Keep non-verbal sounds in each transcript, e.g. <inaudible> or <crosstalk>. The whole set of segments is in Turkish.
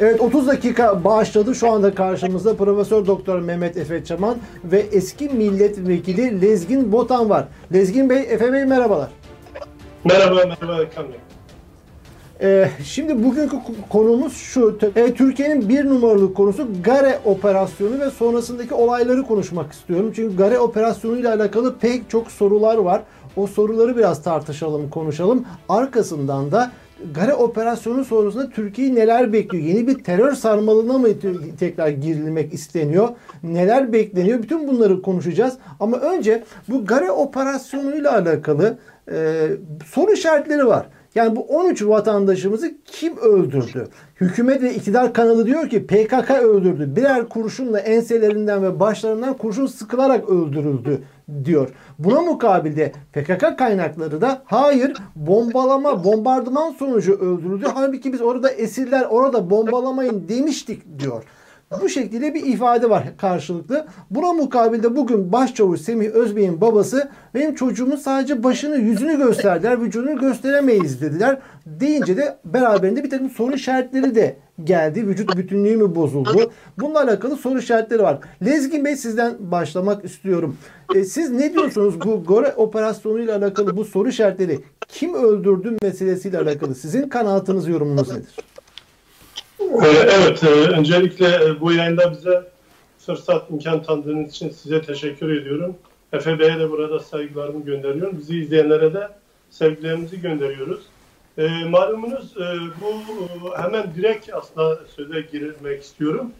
Evet 30 dakika başladı. Şu anda karşımızda Profesör Doktor Mehmet Efe Çaman ve eski milletvekili Lezgin Botan var. Lezgin Bey, Efe Bey merhabalar. Merhaba, merhaba Ekrem Bey. Ee, şimdi bugünkü konumuz şu. E, Türkiye'nin bir numaralı konusu Gare operasyonu ve sonrasındaki olayları konuşmak istiyorum. Çünkü Gare operasyonu ile alakalı pek çok sorular var. O soruları biraz tartışalım, konuşalım. Arkasından da Gare operasyonu sonrasında Türkiye'yi neler bekliyor? Yeni bir terör sarmalına mı tekrar girilmek isteniyor? Neler bekleniyor? Bütün bunları konuşacağız. Ama önce bu Gare operasyonuyla alakalı e, soru işaretleri var. Yani bu 13 vatandaşımızı kim öldürdü? Hükümet ve iktidar kanalı diyor ki PKK öldürdü. Birer kurşunla enselerinden ve başlarından kurşun sıkılarak öldürüldü diyor. Buna mukabilde PKK kaynakları da hayır bombalama, bombardıman sonucu öldürüldü. Halbuki biz orada esirler orada bombalamayın demiştik diyor. Bu şekilde bir ifade var karşılıklı. Buna mukabilde bugün başçavuş Semih Özbey'in babası benim çocuğumun sadece başını yüzünü gösterdiler. Vücudunu gösteremeyiz dediler. Deyince de beraberinde bir takım soru işaretleri de geldi. Vücut bütünlüğü mü bozuldu? Bununla alakalı soru işaretleri var. Lezgin Bey sizden başlamak istiyorum. E, siz ne diyorsunuz bu Gore operasyonuyla alakalı bu soru işaretleri kim öldürdü meselesiyle alakalı sizin kanaatınız yorumunuz nedir? Ee, evet, e, öncelikle e, bu yayında bize fırsat, imkan tanıdığınız için size teşekkür ediyorum. Efe Bey'e de burada saygılarımı gönderiyorum. Bizi izleyenlere de sevgilerimizi gönderiyoruz. E, malumunuz bu e, hemen direkt aslında söze girmek istiyorum.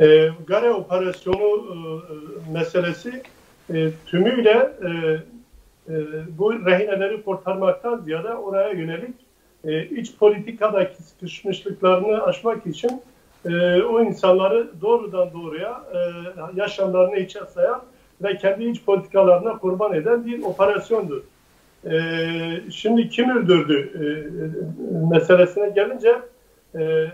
E, Gare operasyonu meselesi tümüyle bu rehineleri kurtarmaktan ziyade oraya yönelik e, iç politikadaki sıkışmışlıklarını aşmak için e, o insanları doğrudan doğruya e, yaşamlarını içe sayan ve kendi iç politikalarına kurban eden bir operasyondur. E, şimdi kim öldürdü e, meselesine gelince e,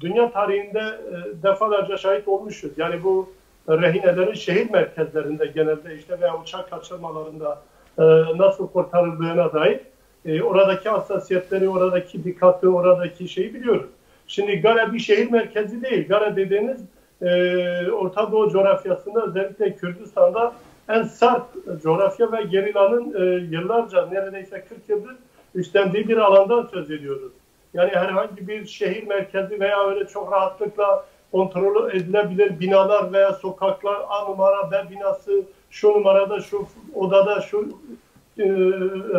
dünya tarihinde e, defalarca şahit olmuşuz. Yani bu rehinelerin şehir merkezlerinde genelde işte veya uçak kaçırmalarında e, nasıl kurtarıldığına dair e, oradaki hassasiyetleri, oradaki dikkati, oradaki şeyi biliyoruz. Şimdi Gara bir şehir merkezi değil. Gara dediğiniz e, Orta Doğu coğrafyasında özellikle Kürdistan'da en sert coğrafya ve gerilanın e, yıllarca neredeyse 40 yıldır üstlendiği bir alandan söz ediyoruz. Yani herhangi bir şehir merkezi veya öyle çok rahatlıkla kontrol edilebilir binalar veya sokaklar A numara B binası şu numarada şu odada şu e,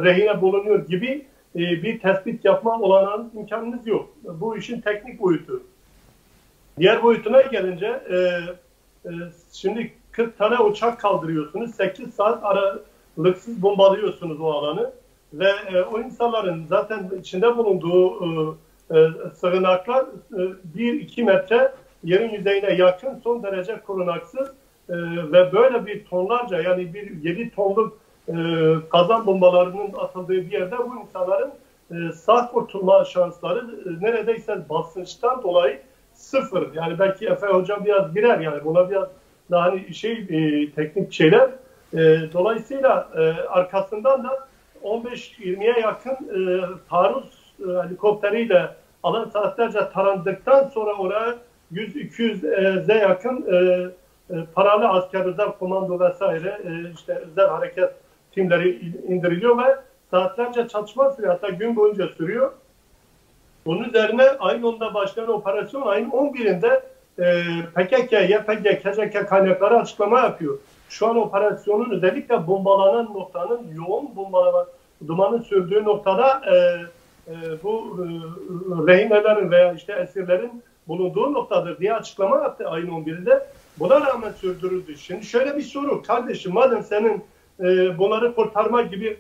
rehine bulunuyor gibi e, bir tespit yapma olanağın imkanınız yok. Bu işin teknik boyutu. Diğer boyutuna gelince e, e, şimdi 40 tane uçak kaldırıyorsunuz. 8 saat aralıksız bombalıyorsunuz o alanı. Ve e, o insanların zaten içinde bulunduğu e, e, sığınaklar 1-2 e, metre yerin yüzeyine yakın son derece korunaksız e, ve böyle bir tonlarca yani bir 7 tonluk e, kazan bombalarının atıldığı bir yerde bu insanların e, sağ kurtulma şansları e, neredeyse basınçtan dolayı sıfır. Yani belki Efe Hocam biraz girer yani buna biraz daha hani şey e, teknik şeyler. E, dolayısıyla arkasından da 15-20'ye yakın e, taarruz helikopteriyle alan saatlerce tarandıktan sonra oraya 100-200'e yakın e, e, paralı asker komando vesaire işte özel hareket timleri indiriliyor ve saatlerce çatışma sürüyor. Hatta gün boyunca sürüyor. Bunun üzerine ayın 10'da başlayan operasyon ayın 11'inde e, PKK, YPG, KCK kaynakları açıklama yapıyor. Şu an operasyonun özellikle bombalanan noktanın yoğun bombalama dumanın sürdüğü noktada e, e, bu e, rehinelerin veya işte esirlerin bulunduğu noktadır diye açıklama yaptı ayın 11'inde. Buna rağmen sürdürüldü. Şimdi şöyle bir soru. Kardeşim madem senin e, bunları kurtarma gibi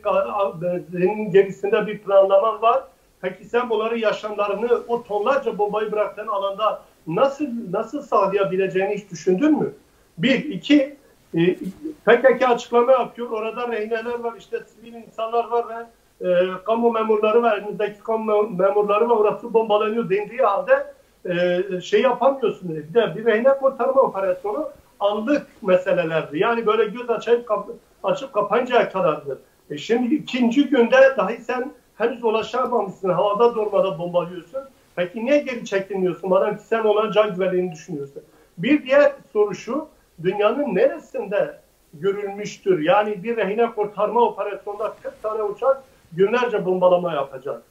senin gerisinde bir planlaman var. Peki sen bunları yaşamlarını o tonlarca bombayı bıraktığın alanda nasıl nasıl sağlayabileceğini hiç düşündün mü? Bir, iki, e, PKK açıklama yapıyor. Orada rehineler var, işte sivil insanlar var ve e, kamu memurları var, elinizdeki kamu memurları var, orası bombalanıyor dendiği halde e, şey yapamıyorsun. Bir de bir rehine kurtarma operasyonu anlık meselelerdi. Yani böyle göz açıp, kap açıp kapayıncaya kadardır. E şimdi ikinci günde dahi sen henüz ulaşamamışsın. Havada durmada bombalıyorsun. Peki niye geri çekilmiyorsun? Madem ki sen olan can güvenliğini düşünüyorsun. Bir diğer soru şu. Dünyanın neresinde görülmüştür? Yani bir rehine kurtarma operasyonunda 40 tane uçak günlerce bombalama yapacak.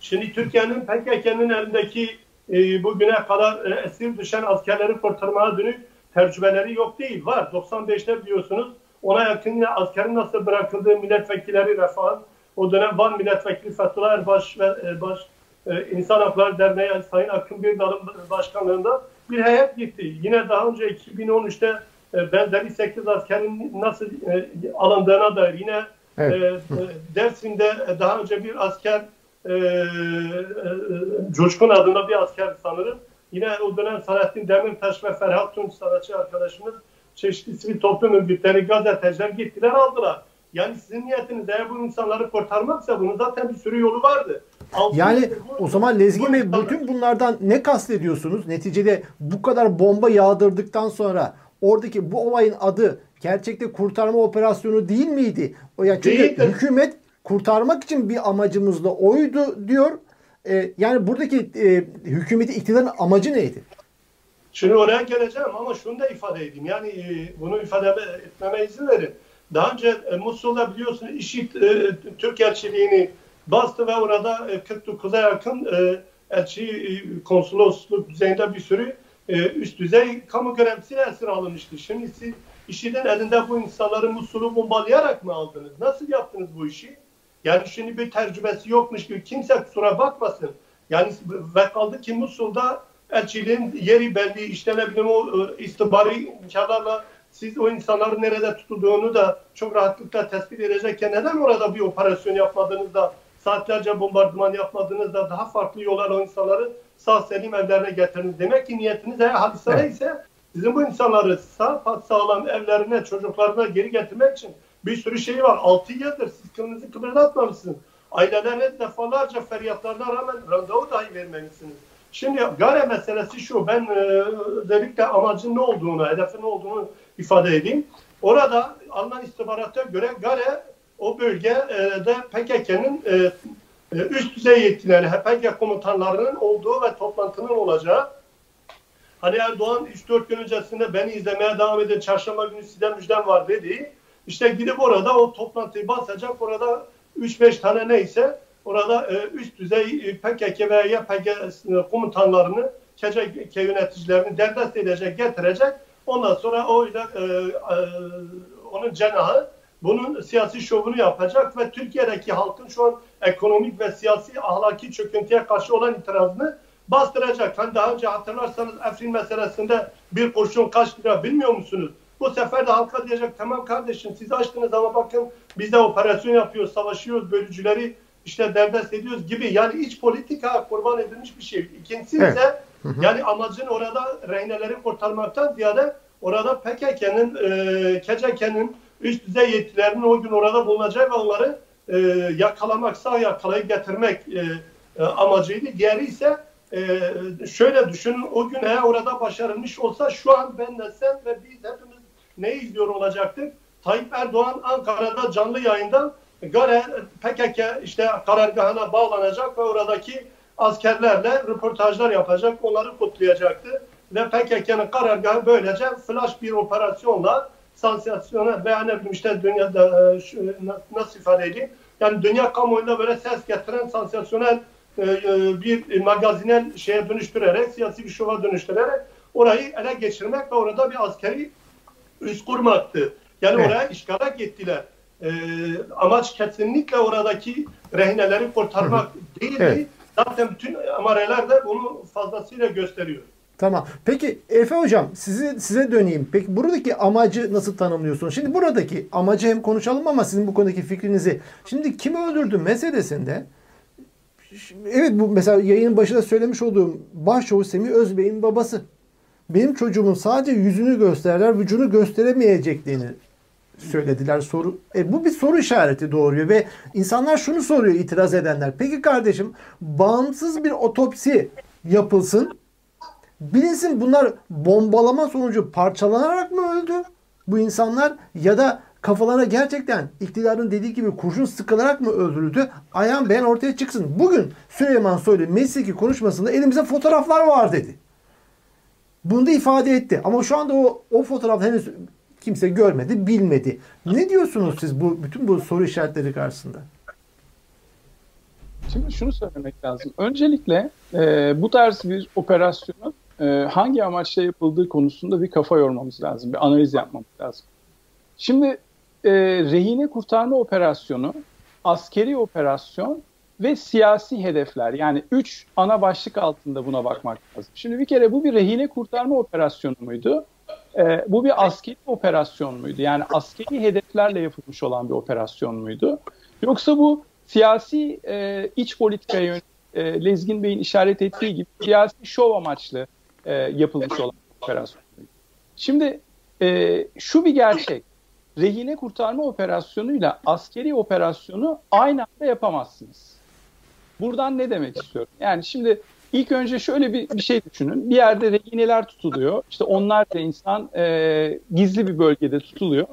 Şimdi Türkiye'nin PKK'nın elindeki e, bugüne kadar e, esir düşen askerleri kurtarmaya dönük tecrübeleri yok değil. Var. 95'te biliyorsunuz ona yakın yine askerin nasıl bırakıldığı milletvekilleri Refah'ın o dönem Van Milletvekili Fethullah Erbaş ve e, baş, e, İnsan Hakları Derneği Sayın Akın Birdal'ın başkanlığında bir heyet gitti. Yine daha önce 2013'te e, benzeri 8 askerin nasıl e, alındığına dair yine evet. Dersim'de daha önce bir asker Coşkun adında bir asker sanırım. Yine o dönem Salahattin Demirtaş ve Ferhat Tunç sanatçı arkadaşımız çeşitli sivil toplum örgütleri, gazeteciler gittiler aldılar. Yani sizin niyetiniz eğer bu insanları kurtarmaksa bunun zaten bir sürü yolu vardı. Altın yani bu, o zaman Lezgi Bey bütün bunlardan ne kastediyorsunuz? Neticede bu kadar bomba yağdırdıktan sonra oradaki bu olayın adı gerçekte kurtarma operasyonu değil miydi? O ya çünkü Değildir. hükümet kurtarmak için bir amacımızda oydu diyor. Ee, yani buradaki e, hükümeti iktidarın amacı neydi? Şimdi oraya geleceğim ama şunu da ifade edeyim. Yani e, bunu ifade etmeme izin verin. Daha önce e, Musul'da biliyorsunuz IŞİD e, Türk elçiliğini bastı ve orada e, 49'a yakın e, elçi e, konsolosluk düzeyinde bir sürü e, üst düzey kamu görevlisi esir alınmıştı. Şimdi siz IŞİD'in elinde bu insanları Musul'u bombalayarak mı aldınız? Nasıl yaptınız bu işi? Yani şimdi bir tecrübesi yokmuş gibi kimse kusura bakmasın. Yani ve kaldı ki Musul'da elçiliğin yeri belli, işte ne bileyim o e, istihbari imkanlarla siz o insanların nerede tutulduğunu da çok rahatlıkla tespit edecekken neden orada bir operasyon yapmadınız da saatlerce bombardıman yapmadınız da daha farklı yollarla o insanları sağ selim evlerine getirdiniz. Demek ki niyetiniz eğer hadise evet. ise sizin bu insanları sağ sağlam evlerine, çocuklarına geri getirmek için bir sürü şey var. 6 yıldır siz kılınızı kıpırdatmamışsınız. Ailelerine defalarca feryatlarına rağmen randevu dahi vermemişsiniz. Şimdi Gare meselesi şu, ben e, özellikle amacın ne olduğunu, hedefin ne olduğunu ifade edeyim. Orada alınan istihbarata göre Gare o bölgede PKK'nın e, e, üst düzey yetkileri, PKK komutanlarının olduğu ve toplantının olacağı. Hani Erdoğan 3-4 gün öncesinde beni izlemeye devam edin, çarşamba günü size müjdem var dedi. İşte gidip orada o toplantıyı basacak, orada 3-5 tane neyse orada e, üst düzey e, PKK veya YPG komutanlarını, KCK yöneticilerini derdest edecek, getirecek. Ondan sonra o e, onun cenahı bunun siyasi şovunu yapacak ve Türkiye'deki halkın şu an ekonomik ve siyasi ahlaki çöküntüye karşı olan itirazını bastıracak. Hani daha önce hatırlarsanız Efrin meselesinde bir kurşun kaç lira bilmiyor musunuz? Bu sefer de halka diyecek tamam kardeşim siz açtınız ama bakın biz de operasyon yapıyoruz, savaşıyoruz, bölücüleri işte derdest ediyoruz gibi. Yani iç politika kurban edilmiş bir şey. İkincisi evet. ise yani amacın orada rehineleri kurtarmaktan ziyade orada PKK'nın, e, KCK'nin üst düzey yetkilerinin o gün orada bulunacağı ve onları e, yakalamak, sağ yakalayıp getirmek e, e, amacıydı. Diğeri ise e, şöyle düşünün o gün eğer orada başarılmış olsa şu an ben de sen ve biz hepimiz ne izliyor olacaktık? Tayyip Erdoğan Ankara'da canlı yayında Gare PKK işte karargahına bağlanacak ve oradaki askerlerle röportajlar yapacak, onları kutlayacaktı. Ve PKK'nın karargahı böylece flash bir operasyonla sansasyonel veya ne işte dünyada e, nasıl ifade edeyim? Yani dünya kamuoyunda böyle ses getiren sansasyonel e, e, bir magazinel şeye dönüştürerek, siyasi bir şova dönüştürerek orayı ele geçirmek ve orada bir askeri üst kurmaktı. Yani evet. oraya işgala gittiler. E, amaç kesinlikle oradaki rehineleri kurtarmak Hı. değildi. Evet. Zaten bütün amareler de bunu fazlasıyla gösteriyor. Tamam. Peki Efe Hocam sizi, size döneyim. Peki buradaki amacı nasıl tanımlıyorsunuz? Şimdi buradaki amacı hem konuşalım ama sizin bu konudaki fikrinizi. Şimdi kim öldürdü meselesinde evet bu mesela yayının başında söylemiş olduğum başçavuş Semih Özbey'in babası. Benim çocuğumun sadece yüzünü gösterler, vücudunu gösteremeyeceklerini söylediler. Soru e, bu bir soru işareti doğuruyor ve insanlar şunu soruyor itiraz edenler. Peki kardeşim bağımsız bir otopsi yapılsın. Bilinsin bunlar bombalama sonucu parçalanarak mı öldü bu insanlar ya da kafalarına gerçekten iktidarın dediği gibi kurşun sıkılarak mı öldürüldü? Ayağın beyan ortaya çıksın. Bugün Süleyman Soylu mesleki konuşmasında elimizde fotoğraflar var dedi. Bunu da ifade etti. Ama şu anda o, o fotoğraf henüz kimse görmedi, bilmedi. Ne diyorsunuz siz bu bütün bu soru işaretleri karşısında? Şimdi şunu söylemek lazım. Öncelikle e, bu tarz bir operasyonu e, hangi amaçla yapıldığı konusunda bir kafa yormamız lazım, bir analiz yapmamız lazım. Şimdi e, rehine kurtarma operasyonu, askeri operasyon ve siyasi hedefler yani üç ana başlık altında buna bakmak lazım. Şimdi bir kere bu bir rehine kurtarma operasyonu muydu? E, bu bir askeri operasyon muydu? Yani askeri hedeflerle yapılmış olan bir operasyon muydu? Yoksa bu siyasi e, iç politikaya yönelik e, Lezgin Bey'in işaret ettiği gibi siyasi şov amaçlı e, yapılmış olan operasyon? Şimdi e, şu bir gerçek. Rehine kurtarma operasyonuyla askeri operasyonu aynı anda yapamazsınız. Buradan ne demek istiyorum? Yani şimdi ilk önce şöyle bir, bir şey düşünün. Bir yerde rehineler tutuluyor. İşte onlarca insan e, gizli bir bölgede tutuluyor.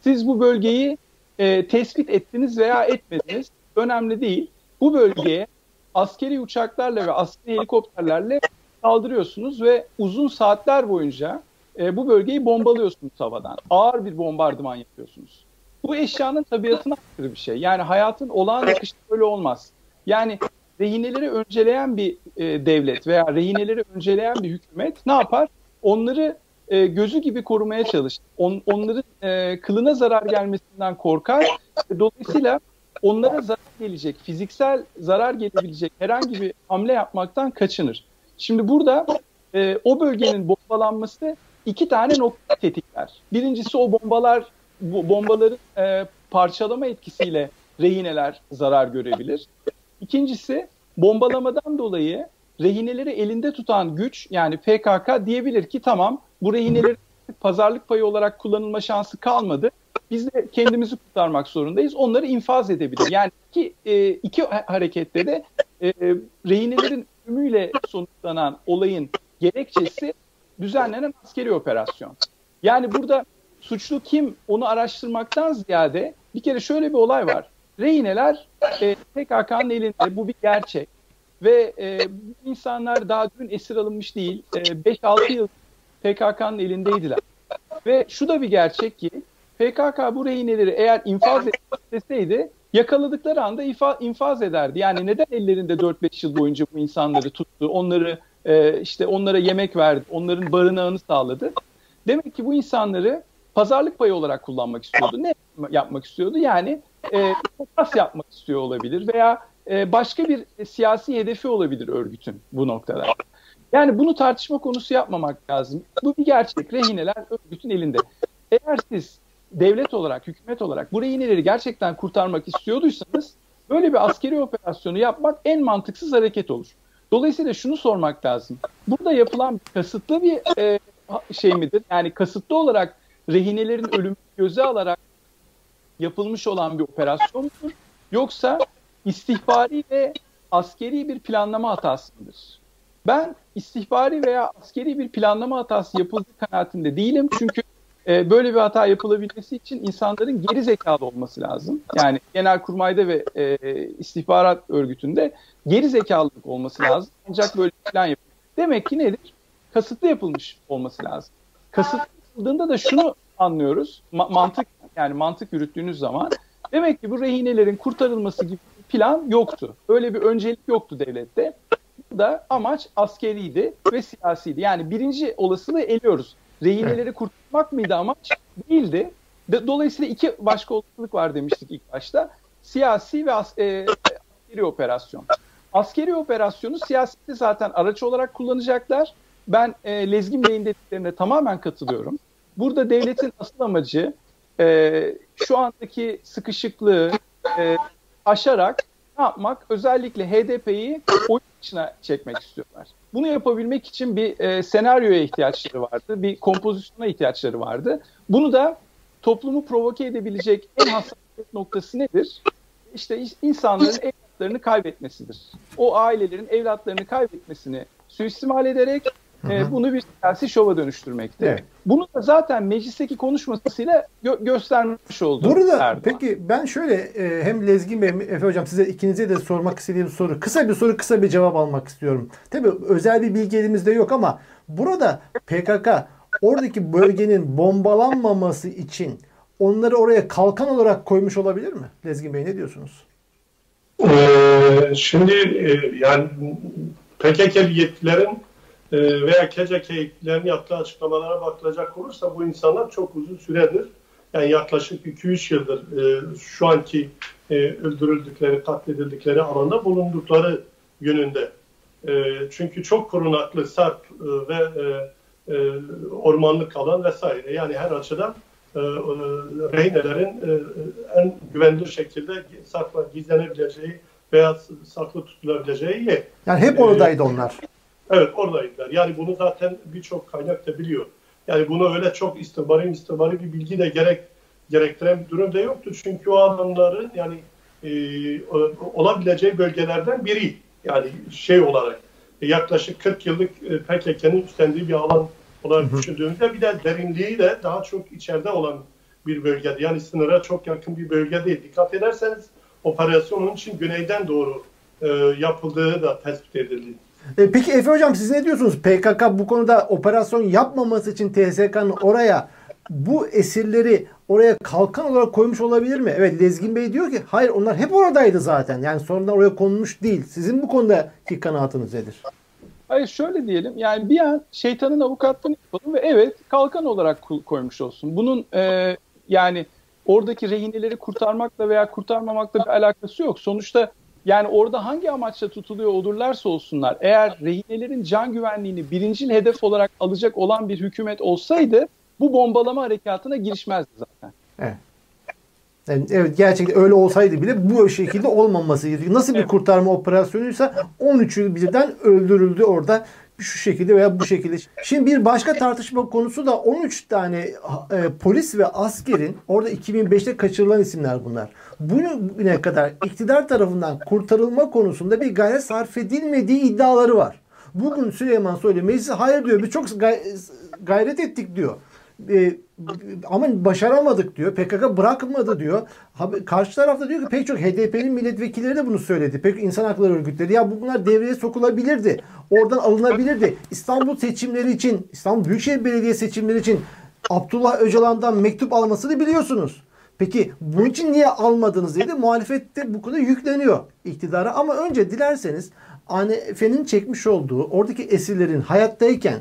Siz bu bölgeyi e, tespit ettiniz veya etmediniz. Önemli değil. Bu bölgeye askeri uçaklarla ve askeri helikopterlerle saldırıyorsunuz ve uzun saatler boyunca e, bu bölgeyi bombalıyorsunuz havadan. Ağır bir bombardıman yapıyorsunuz. Bu eşyanın tabiatına aykırı bir şey. Yani hayatın olağan akışı böyle olmaz. Yani rehineleri önceleyen bir e, devlet veya rehineleri önceleyen bir hükümet ne yapar? Onları e, gözü gibi korumaya çalışır. On, onların e, kılına zarar gelmesinden korkar. Dolayısıyla onlara zarar gelecek, fiziksel zarar gelebilecek herhangi bir hamle yapmaktan kaçınır. Şimdi burada e, o bölgenin bombalanması iki tane nokta tetikler. Birincisi o bombalar, bombaların e, parçalama etkisiyle rehineler zarar görebilir. İkincisi bombalamadan dolayı rehineleri elinde tutan güç yani PKK diyebilir ki tamam bu rehineleri pazarlık payı olarak kullanılma şansı kalmadı. Biz de kendimizi kurtarmak zorundayız. Onları infaz edebilir. Yani iki, e, iki harekette de e, rehinelerin ölümüyle sonuçlanan olayın gerekçesi düzenlenen askeri operasyon. Yani burada suçlu kim onu araştırmaktan ziyade bir kere şöyle bir olay var. Rehineler e, PKK'nın elinde bu bir gerçek. Ve e, bu insanlar daha dün esir alınmış değil. E, 5-6 yıl PKK'nın elindeydiler. Ve şu da bir gerçek ki PKK bu rehineleri eğer infaz etseydi yakaladıkları anda ifa, infaz ederdi. Yani neden ellerinde 4-5 yıl boyunca bu insanları tuttu, onları e, işte onlara yemek verdi, onların barınağını sağladı. Demek ki bu insanları pazarlık payı olarak kullanmak istiyordu. Ne yapmak istiyordu? Yani e, yapmak istiyor olabilir veya e, başka bir siyasi hedefi olabilir örgütün bu noktada. Yani bunu tartışma konusu yapmamak lazım. Bu bir gerçek. Rehineler örgütün elinde. Eğer siz devlet olarak, hükümet olarak bu rehineleri gerçekten kurtarmak istiyorduysanız böyle bir askeri operasyonu yapmak en mantıksız hareket olur. Dolayısıyla şunu sormak lazım. Burada yapılan kasıtlı bir e, şey midir? Yani kasıtlı olarak rehinelerin ölümü göze alarak yapılmış olan bir operasyon mudur? Yoksa istihbari ve askeri bir planlama hatası mıdır? Ben istihbari veya askeri bir planlama hatası yapıldığı kanaatinde değilim. Çünkü e, böyle bir hata yapılabilmesi için insanların geri zekalı olması lazım. Yani Genelkurmay'da ve e, istihbarat örgütünde geri zekalılık olması lazım. Ancak böyle bir plan yapılır. Demek ki nedir? Kasıtlı yapılmış olması lazım. Kasıtlı yapıldığında da şunu anlıyoruz. Ma- mantık yani mantık yürüttüğünüz zaman demek ki bu rehinelerin kurtarılması gibi bir plan yoktu. Öyle bir öncelik yoktu devlette. Bu da amaç askeriydi ve siyasiydi. Yani birinci olasılığı eliyoruz. Rehineleri kurtarmak mıydı amaç? Değildi. Dolayısıyla iki başka olasılık var demiştik ilk başta. Siyasi ve as- e, askeri operasyon. Askeri operasyonu siyaseti zaten araç olarak kullanacaklar. Ben e, Lezgin Bey'in dediklerine tamamen katılıyorum. Burada devletin asıl amacı e, şu andaki sıkışıklığı e, aşarak ne yapmak? Özellikle HDP'yi oyun içine çekmek istiyorlar. Bunu yapabilmek için bir e, senaryoya ihtiyaçları vardı, bir kompozisyona ihtiyaçları vardı. Bunu da toplumu provoke edebilecek en hassasiyet noktası nedir? İşte insanların evlatlarını kaybetmesidir. O ailelerin evlatlarını kaybetmesini suistimal ederek e, bunu bir siyasi şova dönüştürmekte. Evet. Bunu da zaten meclisteki konuşmasıyla gö- göstermiş oldu. Burada Erdoğan. peki ben şöyle e, hem Lezgin Bey hem Efe Hocam size ikinize de sormak istediğim soru. Kısa bir soru kısa bir cevap almak istiyorum. Tabii özel bir bilgi elimizde yok ama burada PKK oradaki bölgenin bombalanmaması için onları oraya kalkan olarak koymuş olabilir mi? Lezgin Bey ne diyorsunuz? Ee, şimdi e, yani PKK yetkililerin e, veya KCK yetkililerin yaptığı açıklamalara bakılacak olursa bu insanlar çok uzun süredir yani yaklaşık 2-3 yıldır e, şu anki e, öldürüldükleri, katledildikleri alanda bulundukları yönünde. E, çünkü çok korunaklı, sarp e, ve e, e, ormanlık alan vesaire. Yani her açıdan e, e, rehinelerin e, en güvenli şekilde sakla, gizlenebileceği veya saklı tutulabileceği yer. Yani hep oradaydı onlar. Evet oradaydılar. Yani bunu zaten birçok kaynak da biliyor. Yani bunu öyle çok istihbari istihbari bir bilgi de gerek gerektiren bir durum da yoktu. Çünkü o alanların yani e, olabileceği bölgelerden biri. Yani şey olarak yaklaşık 40 yıllık e, PKK'nın üstlendiği bir alan olarak düşündüğümüzde bir de derinliği de daha çok içeride olan bir bölgede. Yani sınıra çok yakın bir bölge değil. Dikkat ederseniz operasyonun için güneyden doğru e, yapıldığı da tespit edildi. E, peki Efe Hocam siz ne diyorsunuz? PKK bu konuda operasyon yapmaması için TSK'nın oraya bu esirleri oraya kalkan olarak koymuş olabilir mi? Evet Lezgin Bey diyor ki hayır onlar hep oradaydı zaten. Yani sonradan oraya konmuş değil. Sizin bu konudaki kanaatınız nedir? Hayır şöyle diyelim yani bir an şeytanın avukatlığını yapalım ve evet kalkan olarak koymuş olsun. Bunun e, yani oradaki rehineleri kurtarmakla veya kurtarmamakla bir alakası yok. Sonuçta yani orada hangi amaçla tutuluyor olurlarsa olsunlar eğer rehinelerin can güvenliğini birincil hedef olarak alacak olan bir hükümet olsaydı bu bombalama harekatına girişmezdi zaten. Evet. Yani evet gerçekten öyle olsaydı bile bu şekilde olmaması gerekiyor. Nasıl bir evet. kurtarma operasyonuysa 13'ü birden öldürüldü orada şu şekilde veya bu şekilde. Şimdi bir başka tartışma konusu da 13 tane e, polis ve askerin orada 2005'te kaçırılan isimler bunlar. Bugüne kadar iktidar tarafından kurtarılma konusunda bir gayret sarf edilmediği iddiaları var. Bugün Süleyman Soylu meclise hayır diyor biz çok gayret ettik diyor e, ama başaramadık diyor. PKK bırakmadı diyor. Karşı tarafta diyor ki pek çok HDP'nin milletvekilleri de bunu söyledi. Pek insan hakları örgütleri. Ya bunlar devreye sokulabilirdi. Oradan alınabilirdi. İstanbul seçimleri için, İstanbul Büyükşehir Belediye seçimleri için Abdullah Öcalan'dan mektup almasını biliyorsunuz. Peki bunun için niye almadınız dedi. Muhalefette bu konuda yükleniyor iktidara. Ama önce dilerseniz ANF'nin çekmiş olduğu oradaki esirlerin hayattayken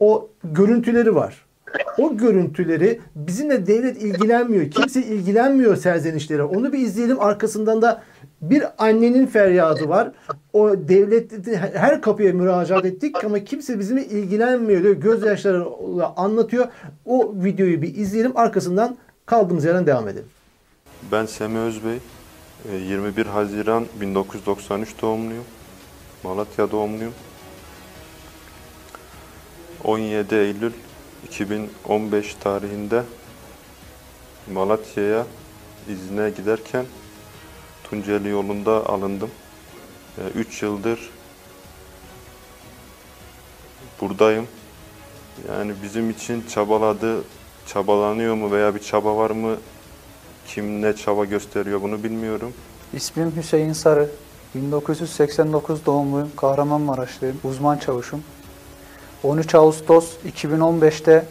o görüntüleri var o görüntüleri bizimle devlet ilgilenmiyor. Kimse ilgilenmiyor serzenişlere. Onu bir izleyelim. Arkasından da bir annenin feryadı var. O devlet her kapıya müracaat ettik ama kimse bizimle ilgilenmiyor diyor. Gözyaşlarıyla anlatıyor. O videoyu bir izleyelim. Arkasından kaldığımız yerden devam edelim. Ben Semih Özbey. 21 Haziran 1993 doğumluyum. Malatya doğumluyum. 17 Eylül 2015 tarihinde Malatya'ya izne giderken Tunceli yolunda alındım. 3 yıldır buradayım. Yani bizim için çabaladı, çabalanıyor mu veya bir çaba var mı? Kim ne çaba gösteriyor bunu bilmiyorum. İsmim Hüseyin Sarı. 1989 doğumluyum. Kahramanmaraşlıyım. Uzman çavuşum. 13 Ağustos 2015'te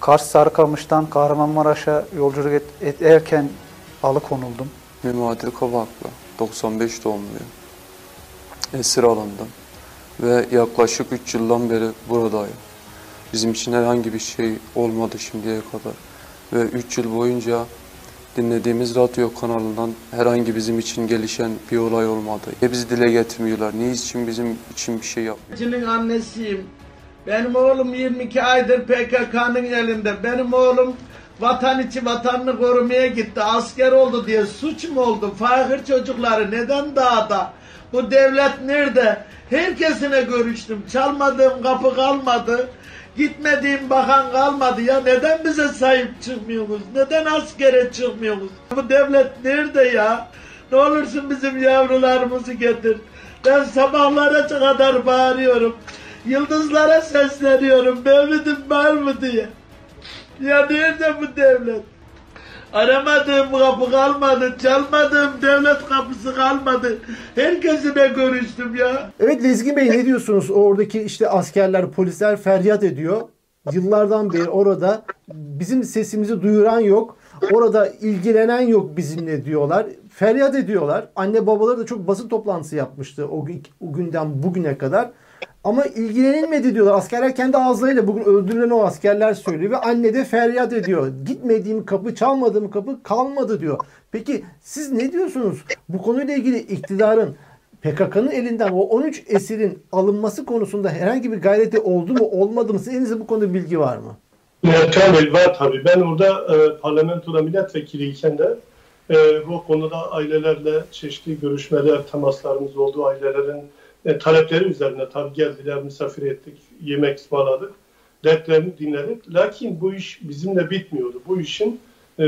Kars Sarıkamış'tan Kahramanmaraş'a yolculuk ederken alıkonuldum. Memati Kavaklı, 95 doğumluyum. Esir alındım ve yaklaşık 3 yıldan beri buradayım. Bizim için herhangi bir şey olmadı şimdiye kadar ve 3 yıl boyunca dinlediğimiz radyo kanalından herhangi bizim için gelişen bir olay olmadı. Niye bizi dile getirmiyorlar? Niye için bizim için bir şey yapmıyor? Cinin annesiyim. Benim oğlum 22 aydır PKK'nın elinde. Benim oğlum vatan içi vatanını korumaya gitti. Asker oldu diye suç mu oldu? Fakir çocukları neden dağda? Bu devlet nerede? Herkesine görüştüm. Çalmadığım kapı kalmadı. Gitmediğim bakan kalmadı ya. Neden bize sahip çıkmıyorsunuz? Neden askere çıkmıyorsunuz? Bu devlet nerede ya? Ne olursun bizim yavrularımızı getir. Ben sabahlara kadar bağırıyorum. Yıldızlara sesleniyorum. Mehmet'im var mı diye. Ya nerede bu devlet? Aramadığım kapı kalmadı, çalmadığım devlet kapısı kalmadı. Herkesine görüştüm ya. Evet Lezgin Bey ne diyorsunuz? Oradaki işte askerler, polisler feryat ediyor. Yıllardan beri orada bizim sesimizi duyuran yok. Orada ilgilenen yok bizimle diyorlar. Feryat ediyorlar. Anne babaları da çok basın toplantısı yapmıştı o, gün, o günden bugüne kadar. Ama ilgilenilmedi diyorlar. Askerler kendi ağızlarıyla bugün öldürülen o askerler söylüyor ve anne de feryat ediyor. Gitmediğim kapı, çalmadığım kapı kalmadı diyor. Peki siz ne diyorsunuz? Bu konuyla ilgili iktidarın PKK'nın elinden o 13 esirin alınması konusunda herhangi bir gayreti oldu mu olmadı mı? Sizin elinizde bu konuda bilgi var mı? Tabii var tabii. Ben orada e, parlamentoda milletvekiliyken de e, bu konuda ailelerle çeşitli görüşmeler, temaslarımız oldu. Ailelerin e, talepleri üzerine tabii geldiler, misafir ettik, yemek ısmarladık. Dertlerini dinledik. Lakin bu iş bizimle bitmiyordu. Bu işin e,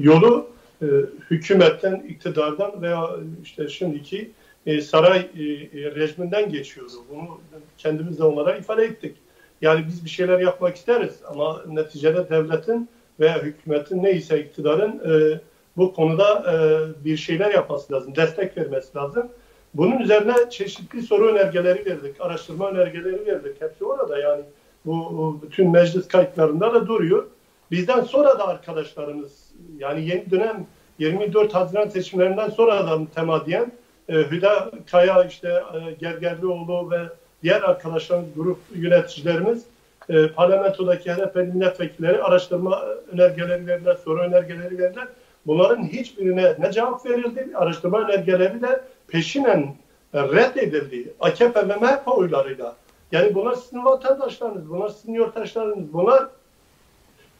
yolu e, hükümetten, iktidardan veya işte şimdiki e, saray e, rejiminden geçiyordu. Bunu kendimiz de onlara ifade ettik. Yani biz bir şeyler yapmak isteriz ama neticede devletin veya hükümetin neyse iktidarın e, bu konuda e, bir şeyler yapması lazım, destek vermesi lazım. Bunun üzerine çeşitli soru önergeleri verdik, araştırma önergeleri verdik. Hepsi orada yani bu bütün meclis kayıtlarında da duruyor. Bizden sonra da arkadaşlarımız yani yeni dönem 24 Haziran seçimlerinden sonra da mütemadiyen e, Hüda Kaya işte e, Gergerlioğlu ve diğer arkadaşlarımız, grup yöneticilerimiz e, parlamentodaki HDP milletvekilleri araştırma önergeleri verdiler, soru önergeleri verdiler. Bunların hiçbirine ne cevap verildi, araştırma önergeleri de peşinen reddedildi. AKP ve MHP oylarıyla. Yani bunlar sizin vatandaşlarınız, bunlar sizin yurttaşlarınız, bunlar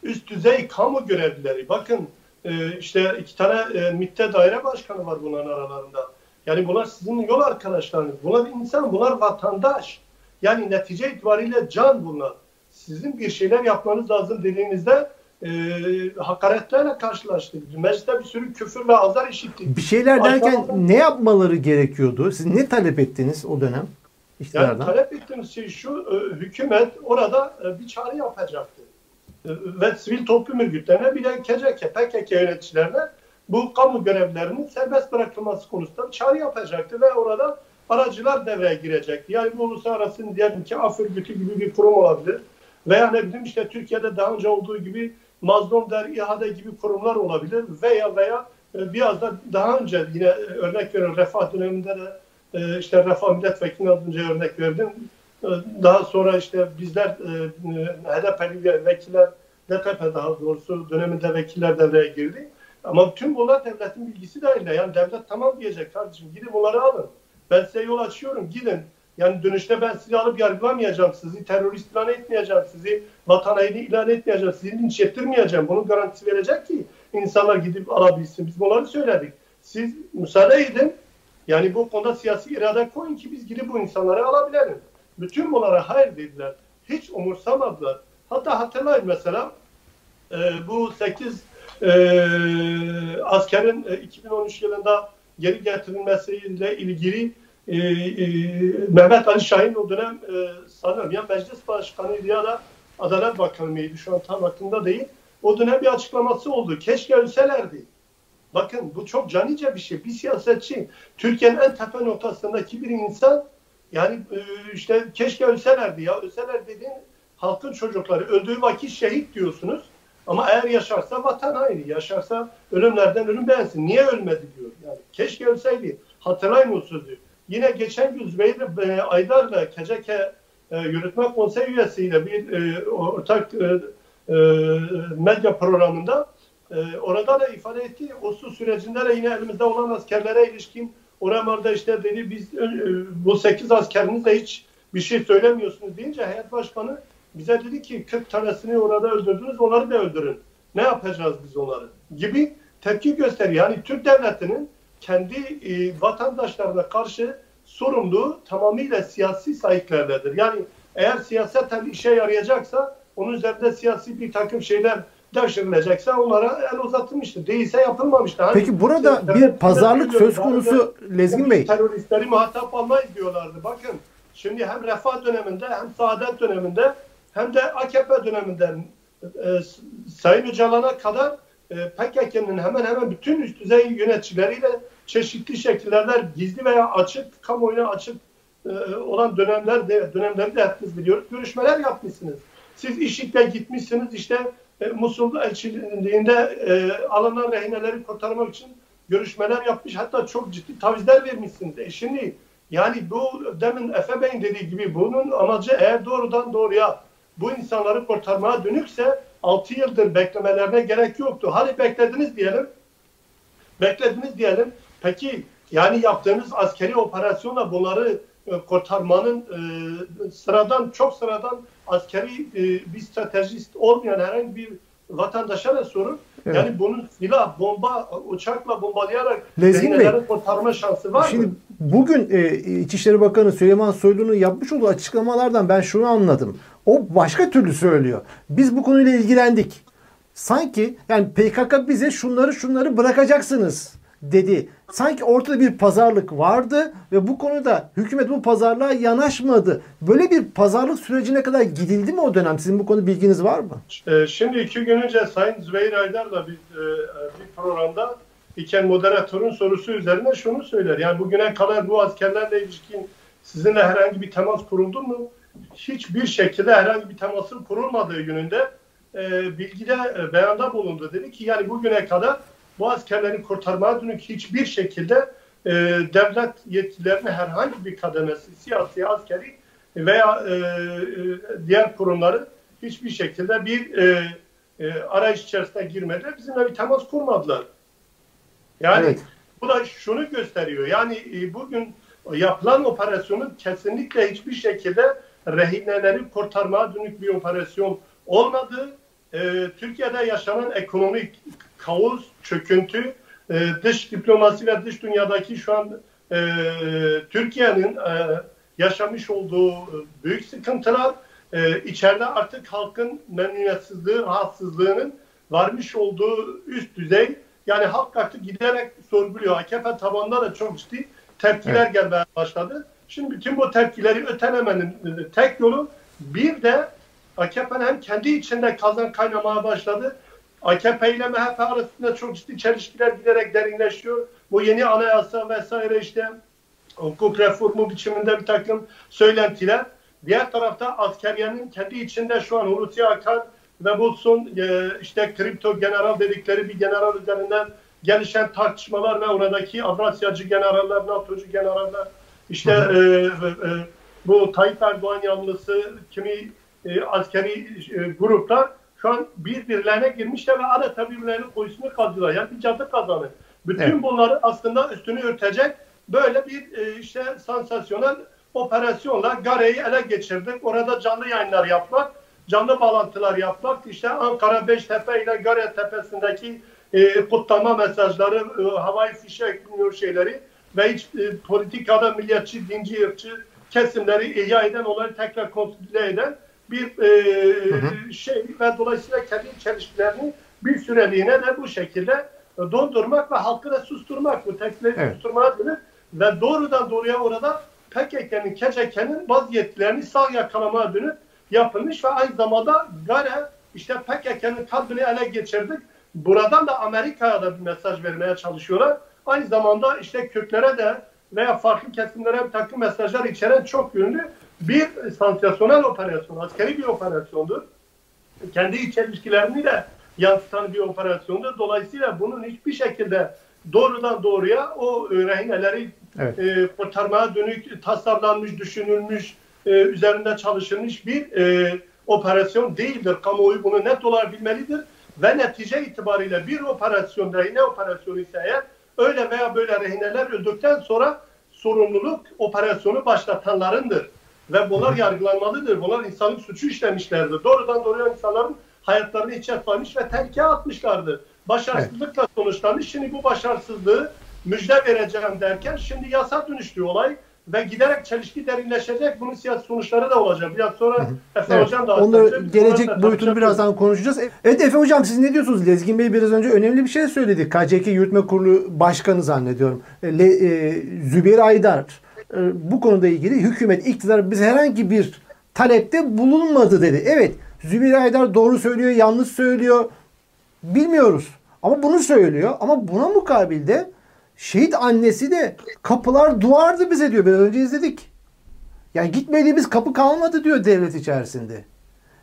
üst düzey kamu görevlileri. Bakın e, işte iki tane e, MİT'te daire başkanı var bunların aralarında. Yani bunlar sizin yol arkadaşlarınız. Bunlar insan, bunlar vatandaş. Yani netice itibariyle can bunlar. Sizin bir şeyler yapmanız lazım dediğinizde e, hakaretlerle karşılaştık. Mecliste bir sürü küfür ve azar işittik. Bir şeyler derken ne yapmaları gerekiyordu? Siz ne talep ettiniz o dönem? Yani talep ettiğimiz şey şu, e, hükümet orada e, bir çağrı yapacaktı. E, ve sivil toplum örgütlerine bir de KCK, PKK yöneticilerine bu kamu görevlerinin serbest bırakılması konusunda çağrı yapacaktı ve orada aracılar devreye girecekti. Yani bu uluslararası diyelim ki af örgütü gibi bir kurum olabilir. Veya ne bileyim işte Türkiye'de daha önce olduğu gibi Mazlum Der, İHA'da gibi kurumlar olabilir. Veya veya e, biraz da daha önce yine e, örnek veriyorum Refah döneminde de e, işte Refah Milletvekili az önce örnek verdim. Daha sonra işte bizler HDP'li vekiller, DTP daha doğrusu döneminde vekiller devreye girdi. Ama tüm bunlar devletin bilgisi dahilinde. Yani devlet tamam diyecek kardeşim gidin bunları alın. Ben size yol açıyorum gidin. Yani dönüşte ben sizi alıp yargılamayacağım. Sizi terörist ilan etmeyeceğim. Sizi vatan haini ilan etmeyeceğim. Sizi linç ettirmeyeceğim. Bunun garantisi verecek ki insanlar gidip alabilsin. Biz bunları söyledik. Siz müsaade edin. Yani bu konuda siyasi irade koyun ki biz gidip bu insanları alabilelim. Bütün bunlara hayır dediler. Hiç umursamadılar. Hatta hatırlayın mesela e, bu 8 e, askerin e, 2013 yılında geri getirilmesiyle ilgili e, e, Mehmet Ali Şahin o dönem e, sanırım ya meclis başkanıydı ya da Adalet Bakanı mıydı şu an tam aklımda değil. O dönem bir açıklaması oldu. Keşke ölselerdi. Bakın bu çok canice bir şey. Bir siyasetçi Türkiye'nin en tepe noktasındaki bir insan yani e, işte keşke ölselerdi ya. Ölseler dediğin halkın çocukları öldüğü vakit şehit diyorsunuz. Ama eğer yaşarsa vatan haini, yaşarsa ölümlerden ölüm beğensin. Niye ölmedi diyor. Yani keşke ölseydi. Hatırlayın o sözü. Yine geçen gün Zübeyir e, Aydar'la Keceke e, Yürütme Konseyi üyesiyle bir e, ortak e, e, medya programında e, orada da ifade etti. Oslu sürecinde de yine elimizde olan askerlere ilişkin oralarda işte dedi biz e, bu 8 askerinizle hiç bir şey söylemiyorsunuz deyince heyet başkanı bize dedi ki 40 tanesini orada öldürdünüz onları da öldürün. Ne yapacağız biz onları? Gibi tepki gösteriyor. Yani Türk devletinin kendi e, vatandaşlarına karşı sorumluluğu tamamıyla siyasi sahiplerdedir. Yani eğer siyaseten işe yarayacaksa onun üzerinde siyasi bir takım şeyler devşirilecekse onlara el uzatılmıştır. Değilse yapılmamıştır. Hani Peki burada bir pazarlık söz konusu Lezgin Bey. Teröristleri muhatap almayız diyorlardı. Bakın şimdi hem Refah döneminde hem Saadet döneminde hem de AKP döneminde e, Sayın Öcalan'a kadar e, PKK'nın hemen hemen bütün üst düzey yöneticileriyle çeşitli şekillerde gizli veya açık, kamuoyuna açık e, olan dönemlerde dönemleri de hepimiz biliyoruz. Görüşmeler yapmışsınız. Siz IŞİD'le gitmişsiniz işte e, Musul elçiliğinde e, alınan rehineleri kurtarmak için görüşmeler yapmış. Hatta çok ciddi tavizler vermişsiniz. E şimdi yani bu demin Efe Bey'in dediği gibi bunun amacı eğer doğrudan doğruya bu insanları kurtarmaya dönükse 6 yıldır beklemelerine gerek yoktu. Hadi beklediniz diyelim. Beklediniz diyelim. Peki yani yaptığınız askeri operasyonla bunları e, kurtarmanın e, sıradan çok sıradan askeri e, bir stratejist olmayan herhangi bir vatandaşa da sorun. Evet. Yani bunun silah, bomba, uçakla bombalayarak Lezgin Bey, kurtarma şansı var şimdi mı? Bugün e, İçişleri Bakanı Süleyman Soylu'nun yapmış olduğu açıklamalardan ben şunu anladım. O başka türlü söylüyor. Biz bu konuyla ilgilendik. Sanki yani PKK bize şunları şunları bırakacaksınız dedi. Sanki ortada bir pazarlık vardı ve bu konuda hükümet bu pazarlığa yanaşmadı. Böyle bir pazarlık sürecine kadar gidildi mi o dönem? Sizin bu konu bilginiz var mı? Ee, şimdi iki gün önce Sayın Zübeyir Aydar'la bir, e, bir programda iken moderatörün sorusu üzerine şunu söyler. Yani bugüne kadar bu askerlerle ilişkin sizinle herhangi bir temas kuruldu mu? Hiçbir şekilde herhangi bir temasın kurulmadığı gününde e, bilgide e, beyanda bulundu. Dedi ki yani bugüne kadar bu askerlerin kurtarmaya dönük hiçbir şekilde e, devlet yetkilerine herhangi bir kademesi, siyasi, askeri veya e, e, diğer kurumları hiçbir şekilde bir e, e, arayış içerisine girmediler. Bizimle bir temas kurmadılar. Yani evet. bu da şunu gösteriyor. Yani e, bugün yapılan operasyonun kesinlikle hiçbir şekilde rehineleri kurtarmaya dönük bir operasyon olmadığı, e, Türkiye'de yaşanan ekonomik kaos, çöküntü, e, dış diplomasi ve dış dünyadaki şu an e, Türkiye'nin e, yaşamış olduğu e, büyük sıkıntılar, e, içeride artık halkın memnuniyetsizliği, rahatsızlığının varmış olduğu üst düzey, yani halk artık giderek sorguluyor. AKP tabanında da çok ciddi tepkiler evet. gelmeye başladı. Şimdi bütün bu tepkileri ötelemenin e, tek yolu bir de AKP'nin hem kendi içinde kazan kaynamaya başladı AKP ile MHP arasında çok ciddi çelişkiler giderek derinleşiyor. Bu yeni anayasa vesaire işte hukuk reformu biçiminde bir takım söylentiler. Diğer tarafta askeriyenin kendi içinde şu an Hulusi Akar ve bu son e, işte kripto general dedikleri bir general üzerinden gelişen tartışmalar ve oradaki Avrasyacı generaller, NATO'cu generaller, işte e, e, bu Tayyip Erdoğan yanlısı kimi e, askeri e, gruplar şu an birbirlerine girmişler ve adeta birbirlerinin koyusunu kazıyorlar. Yani bir cadı kazanı. Bütün evet. bunları aslında üstünü örtecek böyle bir e, işte sansasyonel operasyonla Gare'yi ele geçirdik. Orada canlı yayınlar yapmak, canlı bağlantılar yapmak, işte Ankara Beştepe ile Gare Tepesi'ndeki e, kutlama mesajları, e, havai fişek şeyleri ve hiç e, politikada milliyetçi, dinci, ırkçı kesimleri ihya eden, onları tekrar konsolide eden bir e, hı hı. şey ve dolayısıyla kendi çelişkilerini bir süreliğine de bu şekilde dondurmak ve halkı da susturmak bu tekleri evet. susturmaya dönük ve doğrudan doğruya orada PKK'nın, KCK'nin bazı yetkilerini sağ yakalamaya dönük yapılmış ve aynı zamanda gare işte PKK'nın kalbini ele geçirdik. Buradan da Amerika'ya da bir mesaj vermeye çalışıyorlar. Aynı zamanda işte Kürtlere de veya farklı kesimlere bir takım mesajlar içeren çok yönlü bir sansasyonel operasyon, askeri bir operasyondur. Kendi iç ilişkilerini de yansıtan bir operasyondur. Dolayısıyla bunun hiçbir şekilde doğrudan doğruya o e, rehineleri evet. e, kurtarmaya dönük tasarlanmış, düşünülmüş, e, üzerinde çalışılmış bir e, operasyon değildir. Kamuoyu bunu net olarak bilmelidir. Ve netice itibariyle bir operasyon, rehine operasyonu ise eğer öyle veya böyle rehineler öldükten sonra sorumluluk operasyonu başlatanlarındır. Ve bunlar yargılanmalıdır. Bunlar insanlık suçu işlemişlerdir. Doğrudan doğruya insanların hayatlarını içe atmış ve tehlikeye atmışlardı. Başarısızlıkla evet. sonuçlanmış. Şimdi bu başarısızlığı müjde vereceğim derken şimdi yasa dönüştü olay ve giderek çelişki derinleşecek. Bunun siyasi sonuçları da olacak. Biraz sonra Efe evet. Hocam da Onları gelecek boyutunu birazdan konuşacağız. Evet Efe Hocam siz ne diyorsunuz? Lezgin Bey biraz önce önemli bir şey söyledi. KCK Yürütme Kurulu Başkanı zannediyorum. Le, e, Zübeyir Aydar e, bu konuda ilgili hükümet, iktidar bize herhangi bir talepte bulunmadı dedi. Evet Zübeyir Aydar doğru söylüyor, yanlış söylüyor. Bilmiyoruz. Ama bunu söylüyor. Ama buna mukabilde şehit annesi de kapılar duvardı bize diyor. Biraz önce izledik. Yani gitmediğimiz kapı kalmadı diyor devlet içerisinde.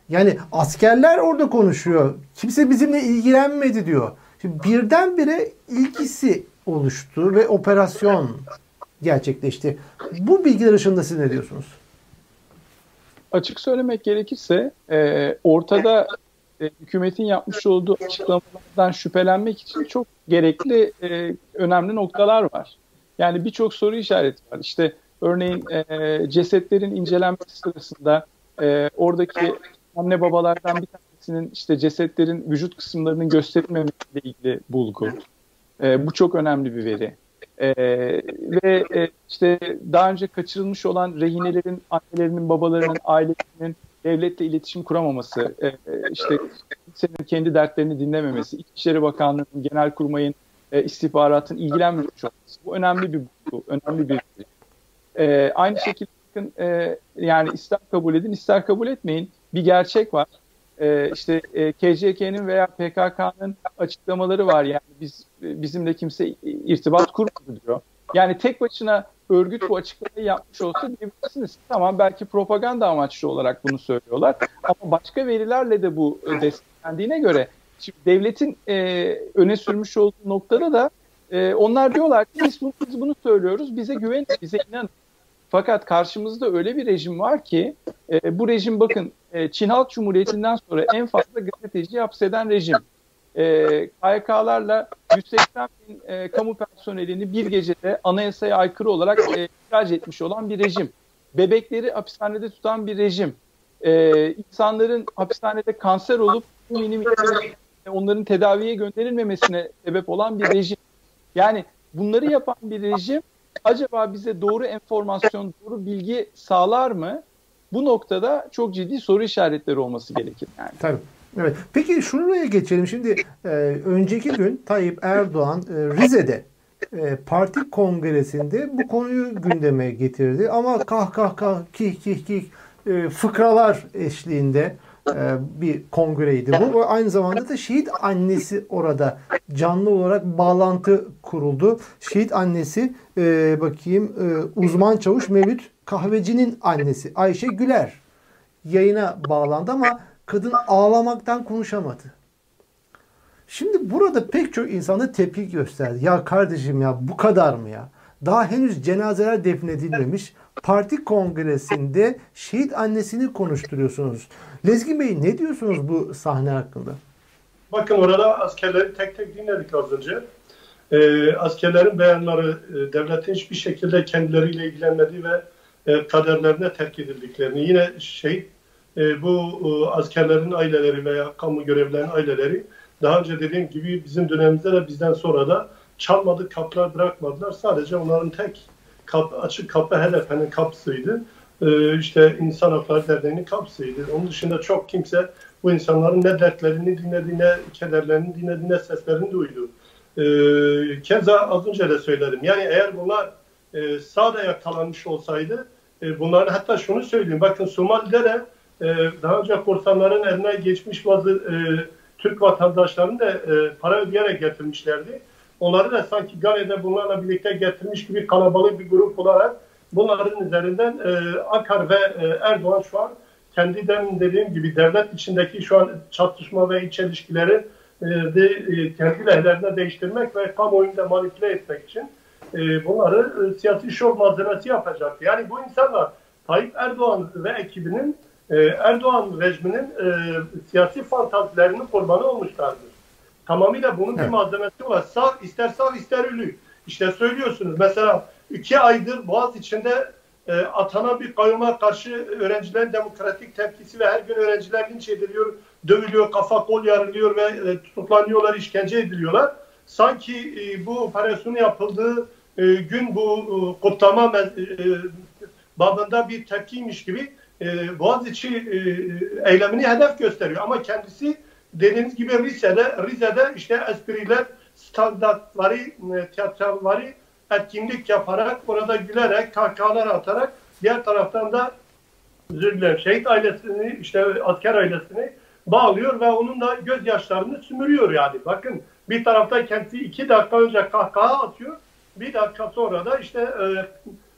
Yani askerler orada konuşuyor. Kimse bizimle ilgilenmedi diyor. Şimdi birdenbire ilgisi oluştu ve operasyon gerçekleşti. Bu bilgiler ışığında siz ne diyorsunuz? Açık söylemek gerekirse e, ortada e, hükümetin yapmış olduğu açıklamalardan şüphelenmek için çok gerekli e, önemli noktalar var. Yani birçok soru işareti var. İşte örneğin e, cesetlerin incelenmesi sırasında e, oradaki anne babalardan bir tanesinin işte cesetlerin vücut kısımlarının gösterilmemesiyle ilgili bulgu. E, bu çok önemli bir veri. E, ve e, işte daha önce kaçırılmış olan rehinelerin annelerinin, babalarının, ailelerinin devletle iletişim kuramaması, e, işte senin kendi dertlerini dinlememesi, İçişleri Bakanlığı'nın, Genelkurmay'ın, e, istihbaratın ilgilenmemiş olması. Bu önemli bir bulgu, önemli bir e, aynı şekilde bakın e, yani ister kabul edin ister kabul etmeyin bir gerçek var. E, işte KCK'nin veya PKK'nın açıklamaları var yani biz bizimle kimse irtibat kurmadı diyor. Yani tek başına örgüt bu açıklamayı yapmış olsa diyebilirsiniz. Tamam belki propaganda amaçlı olarak bunu söylüyorlar. Ama başka verilerle de bu desteklendiğine göre şimdi devletin e, öne sürmüş olduğu noktada da e, onlar diyorlar ki biz bunu, biz bunu söylüyoruz bize güvenin bize inanın. Fakat karşımızda öyle bir rejim var ki e, bu rejim bakın e, Çin Halk Cumhuriyeti'nden sonra en fazla gazeteci hapseden rejim. E, KYK'larla 180 bin e, kamu personelini bir gecede anayasaya aykırı olarak e, ihraç etmiş olan bir rejim. Bebekleri hapishanede tutan bir rejim. E, insanların hapishanede kanser olup minim onların tedaviye gönderilmemesine sebep olan bir rejim. Yani bunları yapan bir rejim acaba bize doğru enformasyon, doğru bilgi sağlar mı? Bu noktada çok ciddi soru işaretleri olması gerekir yani. Tabii. Evet. Peki şuraya geçelim. Şimdi e, önceki gün Tayyip Erdoğan e, Rize'de e, parti kongresinde bu konuyu gündeme getirdi. Ama kah kah kah kih kih kih e, fıkralar eşliğinde e, bir kongreydi bu. Aynı zamanda da şehit annesi orada canlı olarak bağlantı kuruldu. Şehit annesi e, bakayım e, uzman çavuş Mevlüt Kahveci'nin annesi Ayşe Güler yayına bağlandı ama kadın ağlamaktan konuşamadı. Şimdi burada pek çok insanda tepki gösterdi. Ya kardeşim ya bu kadar mı ya? Daha henüz cenazeler defnedilmemiş. Parti kongresinde şehit annesini konuşturuyorsunuz. Lezgin Bey ne diyorsunuz bu sahne hakkında? Bakın orada askerleri tek tek dinledik az önce. Ee, askerlerin beyanları e, devletin hiçbir şekilde kendileriyle ilgilenmediği ve e, kaderlerine terk edildiklerini yine şey e, bu e, askerlerin aileleri veya kamu görevlilerin aileleri daha önce dediğim gibi bizim dönemimizde de bizden sonra da çalmadık kapılar bırakmadılar. Sadece onların tek kap, açık kapı HDP'nin kapısıydı. E, işte İnsan Hakları Derneği'nin kapısıydı. Onun dışında çok kimse bu insanların ne dertlerini dinledi, ne kederlerini dinledi, ne seslerini duydu. E, keza az önce de söyledim. Yani eğer bunlar e, sağda yakalanmış olsaydı e, bunların hatta şunu söyleyeyim. Bakın Somali'de de e, daha önce korsanların eline geçmiş bazı e, Türk vatandaşlarını da e, para ödeyerek getirmişlerdi. Onları da sanki Gale'de bunlarla birlikte getirmiş gibi kalabalık bir grup olarak bunların üzerinden e, Akar ve e, Erdoğan şu an kendi demin dediğim gibi devlet içindeki şu an çatışma ve iç ilişkileri e, de, e, kendi lehlerine değiştirmek ve kamuoyunda manipüle etmek için e, bunları e, siyasi şov malzemesi yapacaktı. Yani bu insanlar Tayyip Erdoğan ve ekibinin e, Erdoğan rejiminin e, siyasi fantazilerinin kurbanı olmuşlardır. Tamamıyla bunun evet. bir malzemesi var. Sağ ister sağ ister ölü. İşte söylüyorsunuz mesela iki aydır Boğaz içinde e, atanan bir kayyuma karşı öğrencilerin demokratik tepkisi ve her gün öğrenciler linç ediliyor, dövülüyor, kafa kol yarılıyor ve e, tutuklanıyorlar, işkence ediliyorlar. Sanki e, bu operasyonun yapıldığı e, gün bu e, kutlama e, babında bir tepkiymiş gibi e, Boğaziçi e, eylemini hedef gösteriyor. Ama kendisi dediğiniz gibi Rize'de, Rize'de işte espriler, standartları, e, tiyatroları etkinlik yaparak, orada gülerek, kahkahalar atarak diğer taraftan da özür şehit ailesini, işte asker ailesini bağlıyor ve onun da gözyaşlarını sümürüyor yani. Bakın bir tarafta kendisi iki dakika önce kahkaha atıyor, bir dakika sonra da işte e,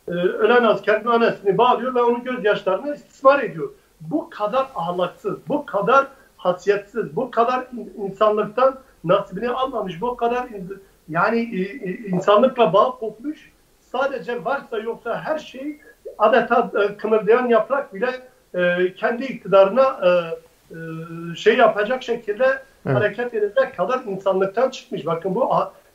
e, ölen askerin annesini bağlıyor ve onun gözyaşlarını istismar ediyor. Bu kadar ahlaksız, bu kadar hasiyetsiz, bu kadar insanlıktan nasibini almamış, bu kadar yani e, e, insanlıkla bağ kopmuş, sadece varsa yoksa her şey adeta e, kımıldayan yaprak bile kendi iktidarına şey yapacak şekilde evet. hareket edecek kadar insanlıktan çıkmış. Bakın bu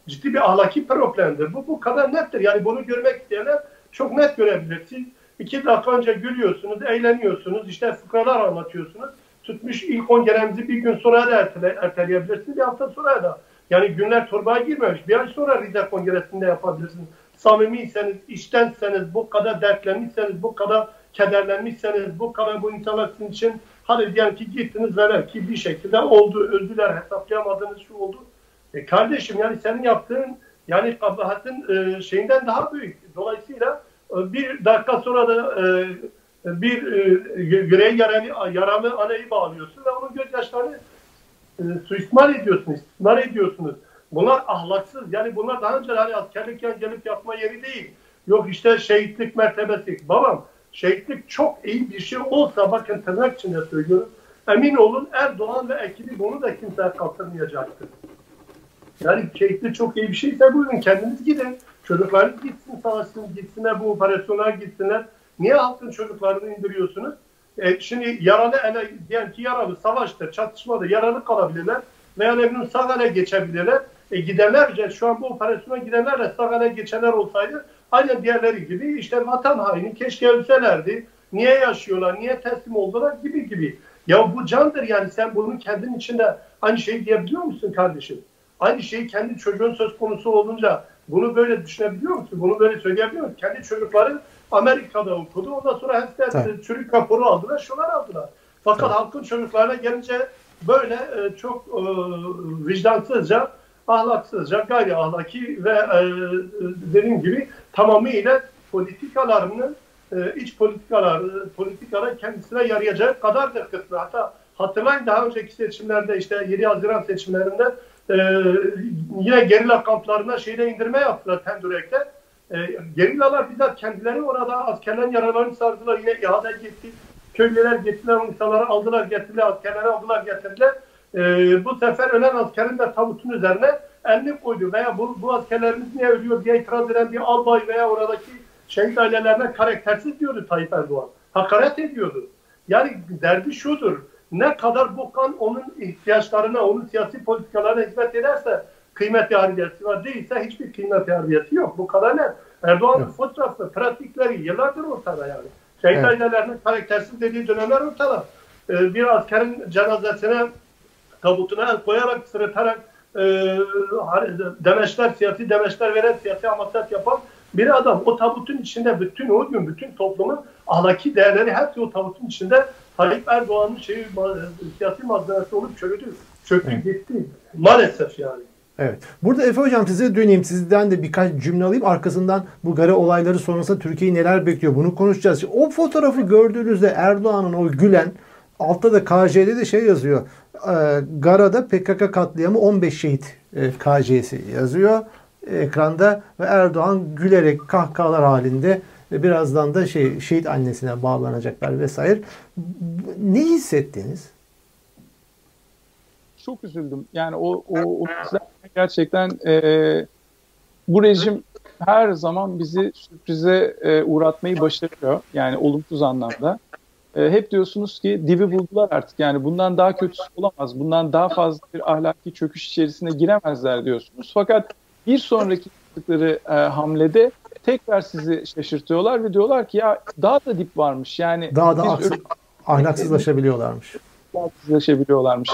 ciddi bir ahlaki problemdir. Bu bu kadar nettir. Yani bunu görmek isteyenler çok net görebilirsiniz. İki dakika önce gülüyorsunuz, eğleniyorsunuz, işte fıkralar anlatıyorsunuz tutmuş ilk kongremizi bir gün sonra da ertele, erteleyebilirsiniz. Bir hafta sonra da. Yani günler torbaya girmemiş. Bir ay sonra Rize Kongresi'nde yapabilirsiniz. Samimiyseniz, iştenseniz, bu kadar dertlenmişseniz, bu kadar kederlenmişseniz, bu kadar bu insanlar sizin için hadi diyelim ki gittiniz velev ki bir şekilde oldu, öldüler, hesaplayamadığınız şu oldu. E kardeşim yani senin yaptığın yani kabahatin e, şeyinden daha büyük. Dolayısıyla e, bir dakika sonra da e, bir e, yüreği yaralı, yaralı anayı bağlıyorsun ve onun gözyaşlarını e, suistimal ediyorsun, istismar ediyorsunuz. Bunlar ahlaksız. Yani bunlar daha önce hani askerlikken gelip yapma yeri değil. Yok işte şehitlik mertebesi. Babam şehitlik çok iyi bir şey olsa bakın tırnak içinde söylüyorum. Emin olun Erdoğan ve ekibi bunu da kimse kaldırmayacaktır. Yani şehitlik çok iyi bir şeyse buyurun kendiniz gidin. Çocuklarınız gitsin savaşsın, gitsinler bu operasyona gitsinler. Niye halkın çocuklarını indiriyorsunuz? E, şimdi yaralı ele, diyelim ki yaralı savaşta, çatışmada yaralı kalabilirler veya ne bileyim sağ ele geçebilirler. E, gidenlerce şu an bu operasyona gidenlerle sağ ele geçenler olsaydı aynı diğerleri gibi işte vatan haini keşke ölselerdi. Niye yaşıyorlar, niye teslim oldular gibi gibi. Ya bu candır yani sen bunun kendin içinde aynı şeyi diyebiliyor musun kardeşim? Aynı şeyi kendi çocuğun söz konusu olunca bunu böyle düşünebiliyor musun? Bunu böyle söyleyebiliyor musun? Kendi çocukların Amerika'da okudu. Ondan sonra evet. çürük raporu aldılar, şunlar aldılar. Fakat evet. halkın çocuklarına gelince böyle e, çok e, vicdansızca, ahlaksızca, gayri ahlaki ve e, dediğim gibi tamamıyla politikalarını e, iç politikalar, politikalar kendisine yarayacak kadardır kısmı. Hatta hatırlayın daha önceki seçimlerde işte 7 Haziran seçimlerinde e, yine gerilla kamplarına şeyde indirme yaptılar Tendürek'te e, gerillalar bizzat kendileri orada askerlerin yaralarını sardılar. Yine ihale gitti. Köylüler gittiler, insanları aldılar, getirdiler, askerleri aldılar, getirdiler. E, bu sefer ölen askerin de tabutun üzerine elini koydu. Veya bu, bu askerlerimiz niye ölüyor diye itiraz eden bir albay veya oradaki şehit ailelerine karaktersiz diyordu Tayyip Erdoğan. Hakaret ediyordu. Yani derdi şudur. Ne kadar bu kan onun ihtiyaçlarına, onun siyasi politikalarına hizmet ederse kıymeti harbiyesi var. Değilse hiçbir kıymeti harbiyesi yok. Bu kadar net. Erdoğan'ın evet. fotoğrafı, pratikleri yıllardır ortada yani. Şehit evet. karaktersiz dediği dönemler ortada. Ee, bir askerin cenazesine tabutuna el koyarak, sırıtarak e, demeçler, siyasi demeçler veren, siyasi amasat yapan bir adam o tabutun içinde bütün o gün bütün toplumun ahlaki değerleri hepsi o tabutun içinde Tayyip Erdoğan'ın şeyi, siyasi malzemesi olup çürüdü. Çöktü evet. gitti. Maalesef yani. Evet. Burada Efe Hocam size döneyim. Sizden de birkaç cümle alayım. Arkasından bu Gare olayları sonrasında Türkiye'yi neler bekliyor bunu konuşacağız. O fotoğrafı gördüğünüzde Erdoğan'ın o gülen altta da KJ'de de şey yazıyor. E, Gara'da PKK katliamı 15 şehit e, KJ'si yazıyor ekranda ve Erdoğan gülerek kahkahalar halinde ve birazdan da şey şehit annesine bağlanacaklar vesaire. Ne hissettiniz? Çok üzüldüm. Yani o, o, o gerçekten e, bu rejim her zaman bizi sürprize e, uğratmayı başarıyor. Yani olumsuz anlamda. E, hep diyorsunuz ki divi buldular artık. Yani bundan daha kötüsü olamaz. Bundan daha fazla bir ahlaki çöküş içerisine giremezler diyorsunuz. Fakat bir sonraki yaptıkları e, hamlede tekrar sizi şaşırtıyorlar ve diyorlar ki ya daha da dip varmış. Yani daha da aksı, ahlaksızlaşabiliyorlarmış. Ahlaksızlaşabiliyorlarmış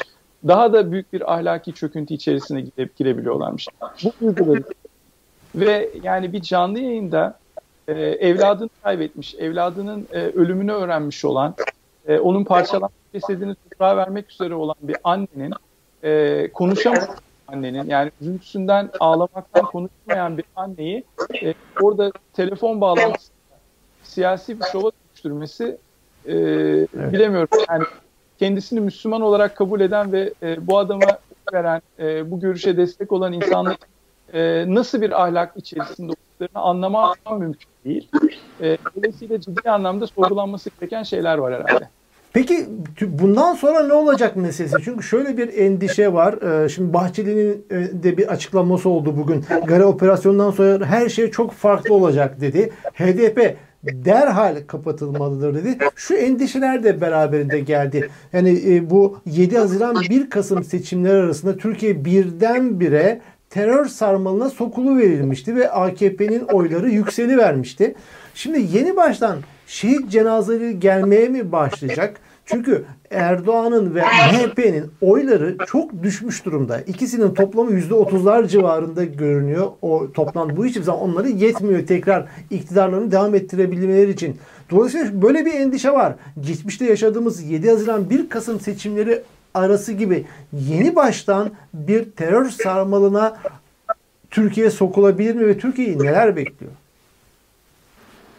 daha da büyük bir ahlaki çöküntü içerisine girip girebiliyorlarmış. Bu duyguları <laughs> ve yani bir canlı yayında e, evladını kaybetmiş, evladının e, ölümünü öğrenmiş olan, e, onun parçalanmış cesedini toprağa vermek üzere olan bir annenin e, konuşamaması annenin yani üzüntüsünden ağlamaktan konuşmayan bir anneyi e, orada telefon bağlantısında siyasi bir şova dönüştürmesi e, bilemiyorum. Yani kendisini Müslüman olarak kabul eden ve e, bu adama veren, e, bu görüşe destek olan insanların e, nasıl bir ahlak içerisinde olduklarını anlama mümkün değil. E, dolayısıyla ciddi anlamda sorgulanması gereken şeyler var herhalde. Peki bundan sonra ne olacak meselesi? Çünkü şöyle bir endişe var. Ee, şimdi Bahçeli'nin e, de bir açıklaması oldu bugün. Gare operasyonundan sonra her şey çok farklı olacak dedi. HDP derhal kapatılmalıdır dedi. Şu endişeler de beraberinde geldi. Yani e, bu 7 Haziran 1 Kasım seçimleri arasında Türkiye birdenbire terör sarmalına sokulu verilmişti ve AKP'nin oyları yükseli vermişti. Şimdi yeni baştan şehit cenazeleri gelmeye mi başlayacak? Çünkü Erdoğan'ın ve MHP'nin oyları çok düşmüş durumda. İkisinin toplamı %30'lar civarında görünüyor. O toplam bu hiçbir zaman onları yetmiyor tekrar iktidarlarını devam ettirebilmeleri için. Dolayısıyla böyle bir endişe var. Geçmişte yaşadığımız 7 Haziran 1 Kasım seçimleri arası gibi yeni baştan bir terör sarmalına Türkiye sokulabilir mi ve Türkiye'yi neler bekliyor?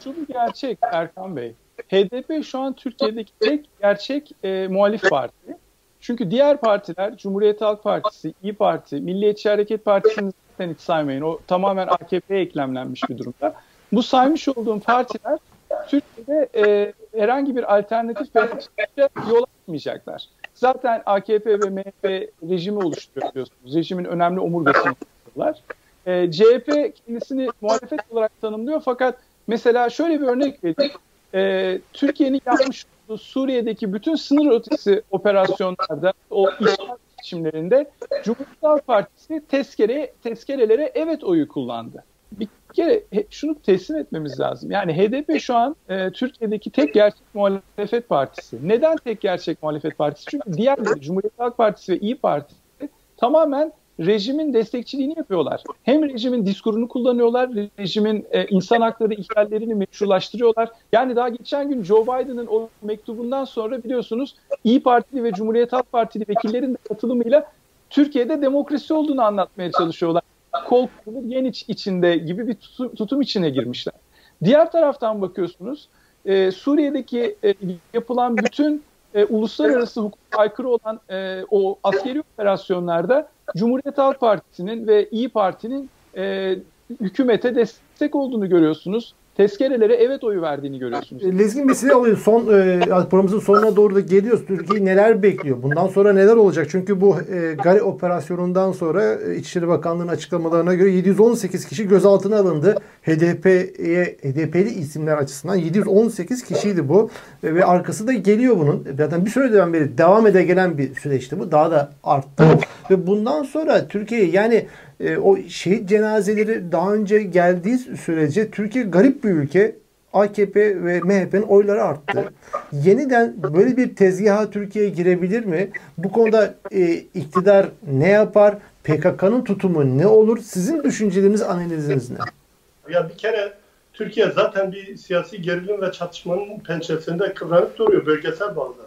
Şu bir gerçek Erkan Bey. HDP şu an Türkiye'deki tek gerçek e, muhalif parti. Çünkü diğer partiler Cumhuriyet Halk Partisi, İyi Parti, Milliyetçi Hareket Partisi'ni zaten hiç saymayın. O tamamen AKP'ye eklemlenmiş bir durumda. Bu saymış olduğum partiler Türkiye'de e, herhangi bir alternatif ve yol açmayacaklar. Zaten AKP ve MHP rejimi oluşturuyor. Rejimin önemli omurgasını oluşturuyorlar. E, CHP kendisini muhalefet olarak tanımlıyor fakat mesela şöyle bir örnek vereyim e, Türkiye'nin yapmış olduğu Suriye'deki bütün sınır ötesi operasyonlarda, o işgal seçimlerinde Cumhuriyet Halk Partisi tezkere, tezkerelere evet oyu kullandı. Bir kere şunu teslim etmemiz lazım. Yani HDP şu an e, Türkiye'deki tek gerçek muhalefet partisi. Neden tek gerçek muhalefet partisi? Çünkü diğerleri Cumhuriyet Halk Partisi ve İyi Parti tamamen rejimin destekçiliğini yapıyorlar. Hem rejimin diskurunu kullanıyorlar, rejimin e, insan hakları ihlallerini meşrulaştırıyorlar. Yani daha geçen gün Joe Biden'ın o mektubundan sonra biliyorsunuz İyi Partili ve Cumhuriyet Halk Partili vekillerin de katılımıyla Türkiye'de demokrasi olduğunu anlatmaya çalışıyorlar. Kol yen iç içinde gibi bir tutum, tutum içine girmişler. Diğer taraftan bakıyorsunuz e, Suriye'deki e, yapılan bütün e, uluslararası hukuka aykırı olan e, o askeri operasyonlarda Cumhuriyet Halk Partisi'nin ve İyi Parti'nin e, hükümete destek olduğunu görüyorsunuz tezkerelere evet oyu verdiğini görüyorsunuz. E, Lezgin bir size alayım. Son e, programımızın sonuna doğru da geliyoruz. Türkiye neler bekliyor? Bundan sonra neler olacak? Çünkü bu e, Gare operasyonundan sonra e, İçişleri Bakanlığı'nın açıklamalarına göre 718 kişi gözaltına alındı. HDP'ye HDP'li isimler açısından 718 kişiydi bu. E, ve arkası da geliyor bunun. Zaten bir süreden beri devam ede gelen bir süreçti bu. Daha da arttı. ve bundan sonra Türkiye yani e, o şehit cenazeleri daha önce geldiği sürece Türkiye garip bir ülke. AKP ve MHP'nin oyları arttı. Yeniden böyle bir tezgaha Türkiye girebilir mi? Bu konuda e, iktidar ne yapar? PKK'nın tutumu ne olur? Sizin düşünceleriniz, analiziniz ne? Ya bir kere Türkiye zaten bir siyasi gerilim ve çatışmanın pençesinde kıvranıp duruyor bölgesel bazda.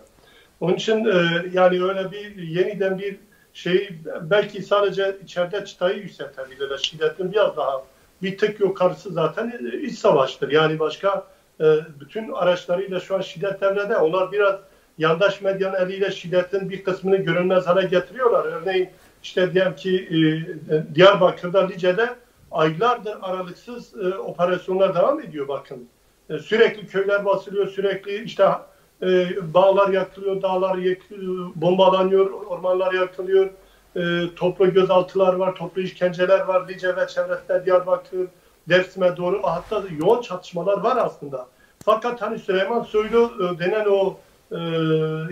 Onun için e, yani öyle bir yeniden bir şey belki sadece içeride çıtayı yükseltebilirler. Şiddetin biraz daha bir tık yukarısı zaten iç savaştır. Yani başka e, bütün araçlarıyla şu an şiddet devrede. Onlar biraz yandaş medyanın eliyle şiddetin bir kısmını görünmez hale getiriyorlar. Örneğin işte diyelim ki e, Diyarbakır'da Lice'de aylardır aralıksız e, operasyonlar devam ediyor bakın. Sürekli köyler basılıyor, sürekli işte e, bağlar yakılıyor, dağlar yakılıyor, bombalanıyor, ormanlar yakılıyor. E, toplu gözaltılar var, toplu işkenceler var. Lice ve çevresinde Diyarbakır, Dersim'e doğru hatta yoğun çatışmalar var aslında. Fakat hani Süleyman Soylu e, denen o e,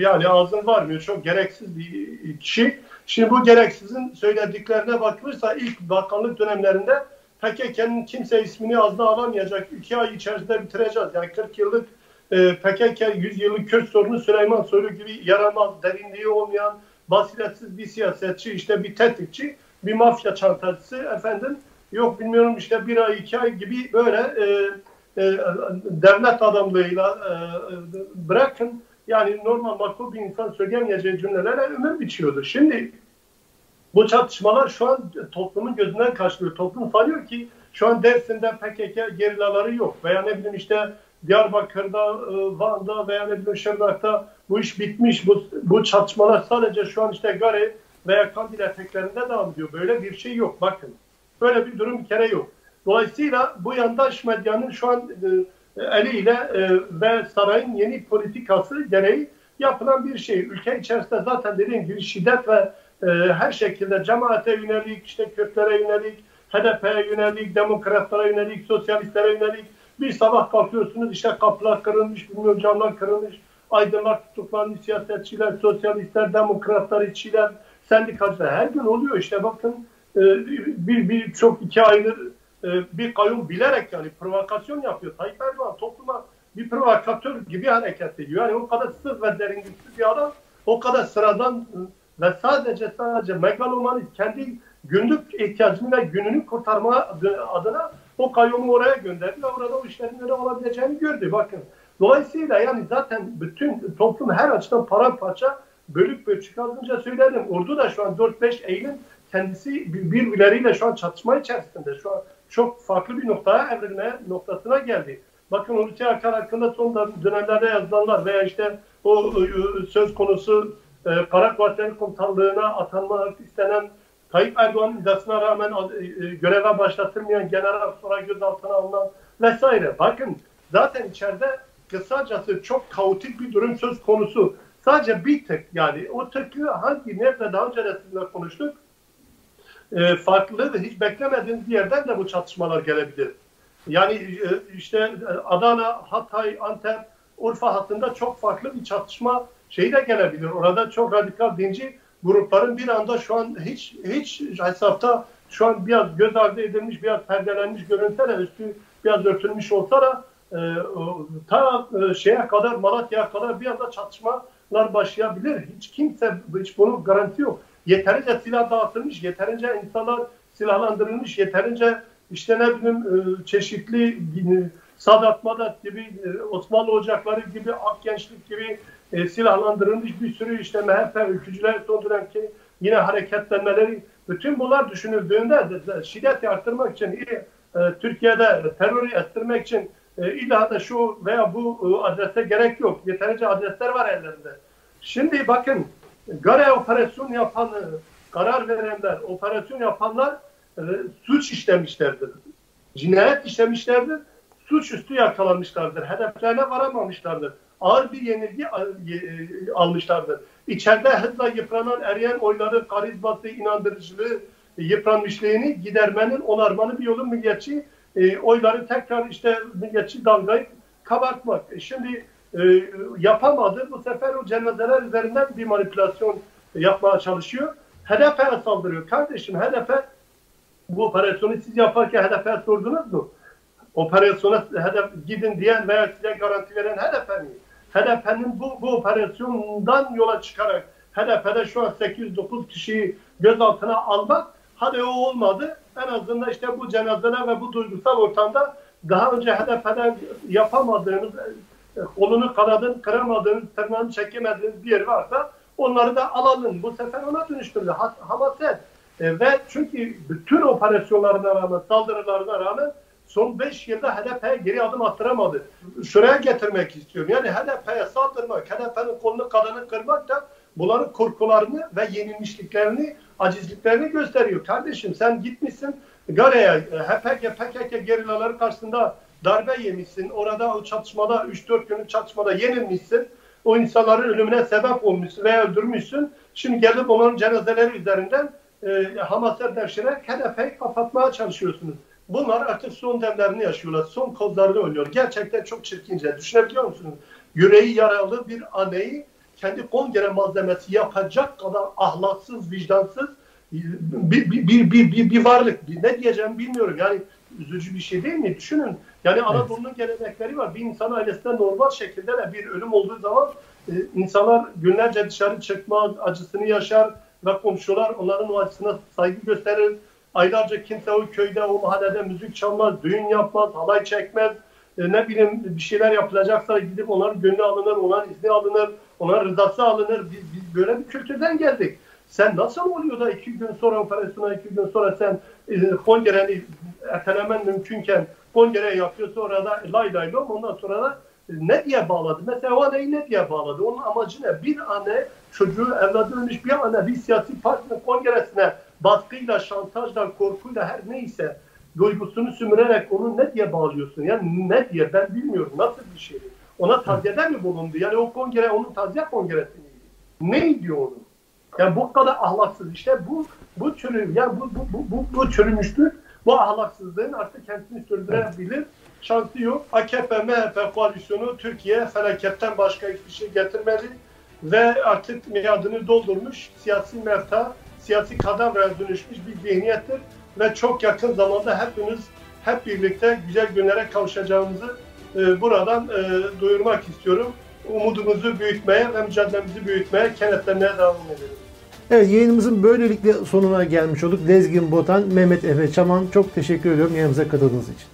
yani ağzın varmıyor. Çok gereksiz bir kişi. Şimdi bu gereksizin söylediklerine bakılırsa ilk bakanlık dönemlerinde PKK'nın kimse ismini ağzına alamayacak. iki ay içerisinde bitireceğiz. Yani 40 yıllık e, PKK 100 yıllık Kürt sorunu Süleyman Soylu gibi yaramaz, derinliği olmayan, basiretsiz bir siyasetçi, işte bir tetikçi, bir mafya çantacısı efendim yok bilmiyorum işte bir ay iki ay gibi böyle e, e, devlet adamlığıyla e, bırakın yani normal makul bir insan söyleyemeyeceği cümlelerle ömür biçiyordu. Şimdi Bu çatışmalar şu an toplumun gözünden kaçmıyor. Toplum sanıyor ki şu an Dersim'de PKK gerillaları yok. Veya ne bileyim işte Diyarbakır'da, e, Van'da veya ne bu iş bitmiş. Bu, bu çatışmalar sadece şu an işte Gare veya Kandil eteklerinde devam ediyor. Böyle bir şey yok. Bakın. Böyle bir durum bir kere yok. Dolayısıyla bu yandaş medyanın şu an e, eliyle e, ve sarayın yeni politikası gereği yapılan bir şey. Ülke içerisinde zaten dediğim gibi şiddet ve her şekilde cemaate yönelik, işte Kürtlere yönelik, HDP'ye yönelik, demokratlara yönelik, sosyalistlere yönelik bir sabah kalkıyorsunuz işte kapılar kırılmış, bilmiyorum camlar kırılmış, aydınlar tutuklanmış, siyasetçiler, sosyalistler, demokratlar, işçiler, sendikacılar her gün oluyor işte bakın e, bir, bir çok iki ayrı e, bir kayyum bilerek yani provokasyon yapıyor. Tayyip Erdoğan topluma bir provokatör gibi hareket ediyor. Yani o kadar sırf ve derinliksiz bir adam, o kadar sıradan ve sadece sadece megalomanist kendi günlük ihtiyacını ve gününü kurtarma adına o kayyumu oraya gönderdi ve orada o işlerin öyle olabileceğini gördü. Bakın. Dolayısıyla yani zaten bütün toplum her açıdan paramparça bölük az önce söyledim. Ordu da şu an 4-5 Eylül kendisi birbirleriyle şu an çatışma içerisinde. Şu an çok farklı bir noktaya evrilme noktasına geldi. Bakın Hulusi Akar hakkında son dönemlerde yazılanlar veya işte o söz konusu e, Kara Kuvvetleri Komutanlığı'na atanmak istenen Tayyip Erdoğan'ın iddiasına rağmen e, e, göreve başlatılmayan general sonra gözaltına alınan vesaire. Bakın zaten içeride kısacası çok kaotik bir durum söz konusu. Sadece bir tık yani o tıkı hangi nerede daha önce de konuştuk e, farklı hiç beklemediğiniz yerden de bu çatışmalar gelebilir. Yani e, işte Adana, Hatay, Antep, Urfa hattında çok farklı bir çatışma şeyi de gelebilir. Orada çok radikal dinci grupların bir anda şu an hiç hiç hesapta şu an biraz göz ardı edilmiş, biraz perdelenmiş görünse de üstü biraz örtülmüş olsa da e, ta e, şeye kadar Malatya'ya kadar bir anda çatışmalar başlayabilir. Hiç kimse hiç bunun garanti yok. Yeterince silah dağıtılmış, yeterince insanlar silahlandırılmış, yeterince işte ne bileyim e, çeşitli e, Sadat Madat gibi, e, Osmanlı Ocakları gibi, Ak Gençlik gibi e, silahlandırılmış bir sürü işte MHP ülkücüler son dönemki yine hareketlenmeleri bütün bunlar düşünüldüğünde şiddeti arttırmak için e, Türkiye'de terörü ettirmek için e, illa da şu veya bu e, adrese gerek yok. Yeterince adresler var ellerinde. Şimdi bakın Gare operasyon yapan karar verenler, operasyon yapanlar e, suç işlemişlerdir. Cinayet işlemişlerdir. Suçüstü yakalanmışlardır. Hedeflerine varamamışlardır ağır bir yenilgi e, almışlardır. İçeride hızla yıpranan eriyen oyları, karizması, inandırıcılığı, yıpranmışlığını gidermenin, onarmanın bir yolu milliyetçi e, oyları tekrar işte milliyetçi dalgayı kabartmak. E, şimdi e, yapamadı. Bu sefer o cenazeler üzerinden bir manipülasyon yapmaya çalışıyor. HDP'ye saldırıyor. Kardeşim HDP bu operasyonu siz yaparken HDP'ye sordunuz mu? Operasyona hedef gidin diyen veya size garanti veren HDP mi? HDP'nin bu, bu operasyondan yola çıkarak HDP'de şu an 809 kişiyi gözaltına almak hadi o olmadı. En azından işte bu cenazeler ve bu duygusal ortamda daha önce HDP'den yapamadığınız, kolunu kanadını kıramadığınız, tırnağını çekemediğiniz bir yer varsa onları da alalım. Bu sefer ona dönüştürdü. Hamaset. E, ve çünkü bütün operasyonlarına rağmen, saldırılarına rağmen son 5 yılda HDP geri adım attıramadı. Şuraya getirmek istiyorum. Yani HDP'ye saldırmak, HDP'nin kolunu kadını kırmak da bunların korkularını ve yenilmişliklerini, acizliklerini gösteriyor. Kardeşim sen gitmişsin Gare'ye, HPG, PKK gerillaları karşısında darbe yemişsin. Orada o çatışmada 3-4 günlük çatışmada yenilmişsin. O insanların ölümüne sebep olmuşsun veya öldürmüşsün. Şimdi gelip onların cenazeleri üzerinden e, Hamas'a devşirerek HDP'yi kapatmaya çalışıyorsunuz. Bunlar artık son demlerini yaşıyorlar. Son kozlarını oynuyor. Gerçekten çok çirkince. Düşünebiliyor musunuz? Yüreği yaralı bir anneyi kendi kongre malzemesi yapacak kadar ahlaksız, vicdansız bir, bir, bir, bir, bir, bir varlık. Ne diyeceğim bilmiyorum. Yani üzücü bir şey değil mi? Düşünün. Yani Anadolu'nun evet. gelenekleri var. Bir insan ailesinde normal şekilde de bir ölüm olduğu zaman e, insanlar günlerce dışarı çıkma acısını yaşar ve komşular onların o acısına saygı gösterir Aylarca kimse o köyde, o mahallede müzik çalmaz, düğün yapmaz, halay çekmez. E, ne bileyim bir şeyler yapılacaksa gidip onların gönlü alınır, onların izni alınır, onların rızası alınır. Biz, biz böyle bir kültürden geldik. Sen nasıl oluyor da iki gün sonra operasyona iki gün sonra sen e, kongreni ertelemen mümkünken kongre yapıyor sonra da lay lay lom ondan sonra da e, ne diye bağladı? Mesela o anneyi ne diye bağladı? Onun amacı ne? Bir anne çocuğu evladı ölmüş bir anne bir siyasi partinin kongresine baskıyla, şantajla, korkuyla her neyse duygusunu sümürerek onu ne diye bağlıyorsun? Yani ne diye ben bilmiyorum. Nasıl bir şey? Ona taziyede mi bulundu? Yani o kongre onun taziye kongresi miydi? Ne diyor onu? Yani bu kadar ahlaksız işte bu bu çürüm yani bu bu bu bu, bu çürümüşlük bu ahlaksızlığın artık kendisini sürdürebilir. Şansı yok. AKP MHP koalisyonu Türkiye felaketten başka hiçbir şey getirmedi ve artık miadını doldurmuş siyasi mefta, siyasi kadavraya dönüşmüş bir zihniyettir ve çok yakın zamanda hepimiz hep birlikte güzel günlere kavuşacağımızı e, buradan e, duyurmak istiyorum. Umudumuzu büyütmeye ve mücadelemizi büyütmeye, kenetlenmeye devam edelim. Evet yayınımızın böylelikle sonuna gelmiş olduk. Lezgin Botan, Mehmet Efe Çaman çok teşekkür ediyorum yayınımıza katıldığınız için.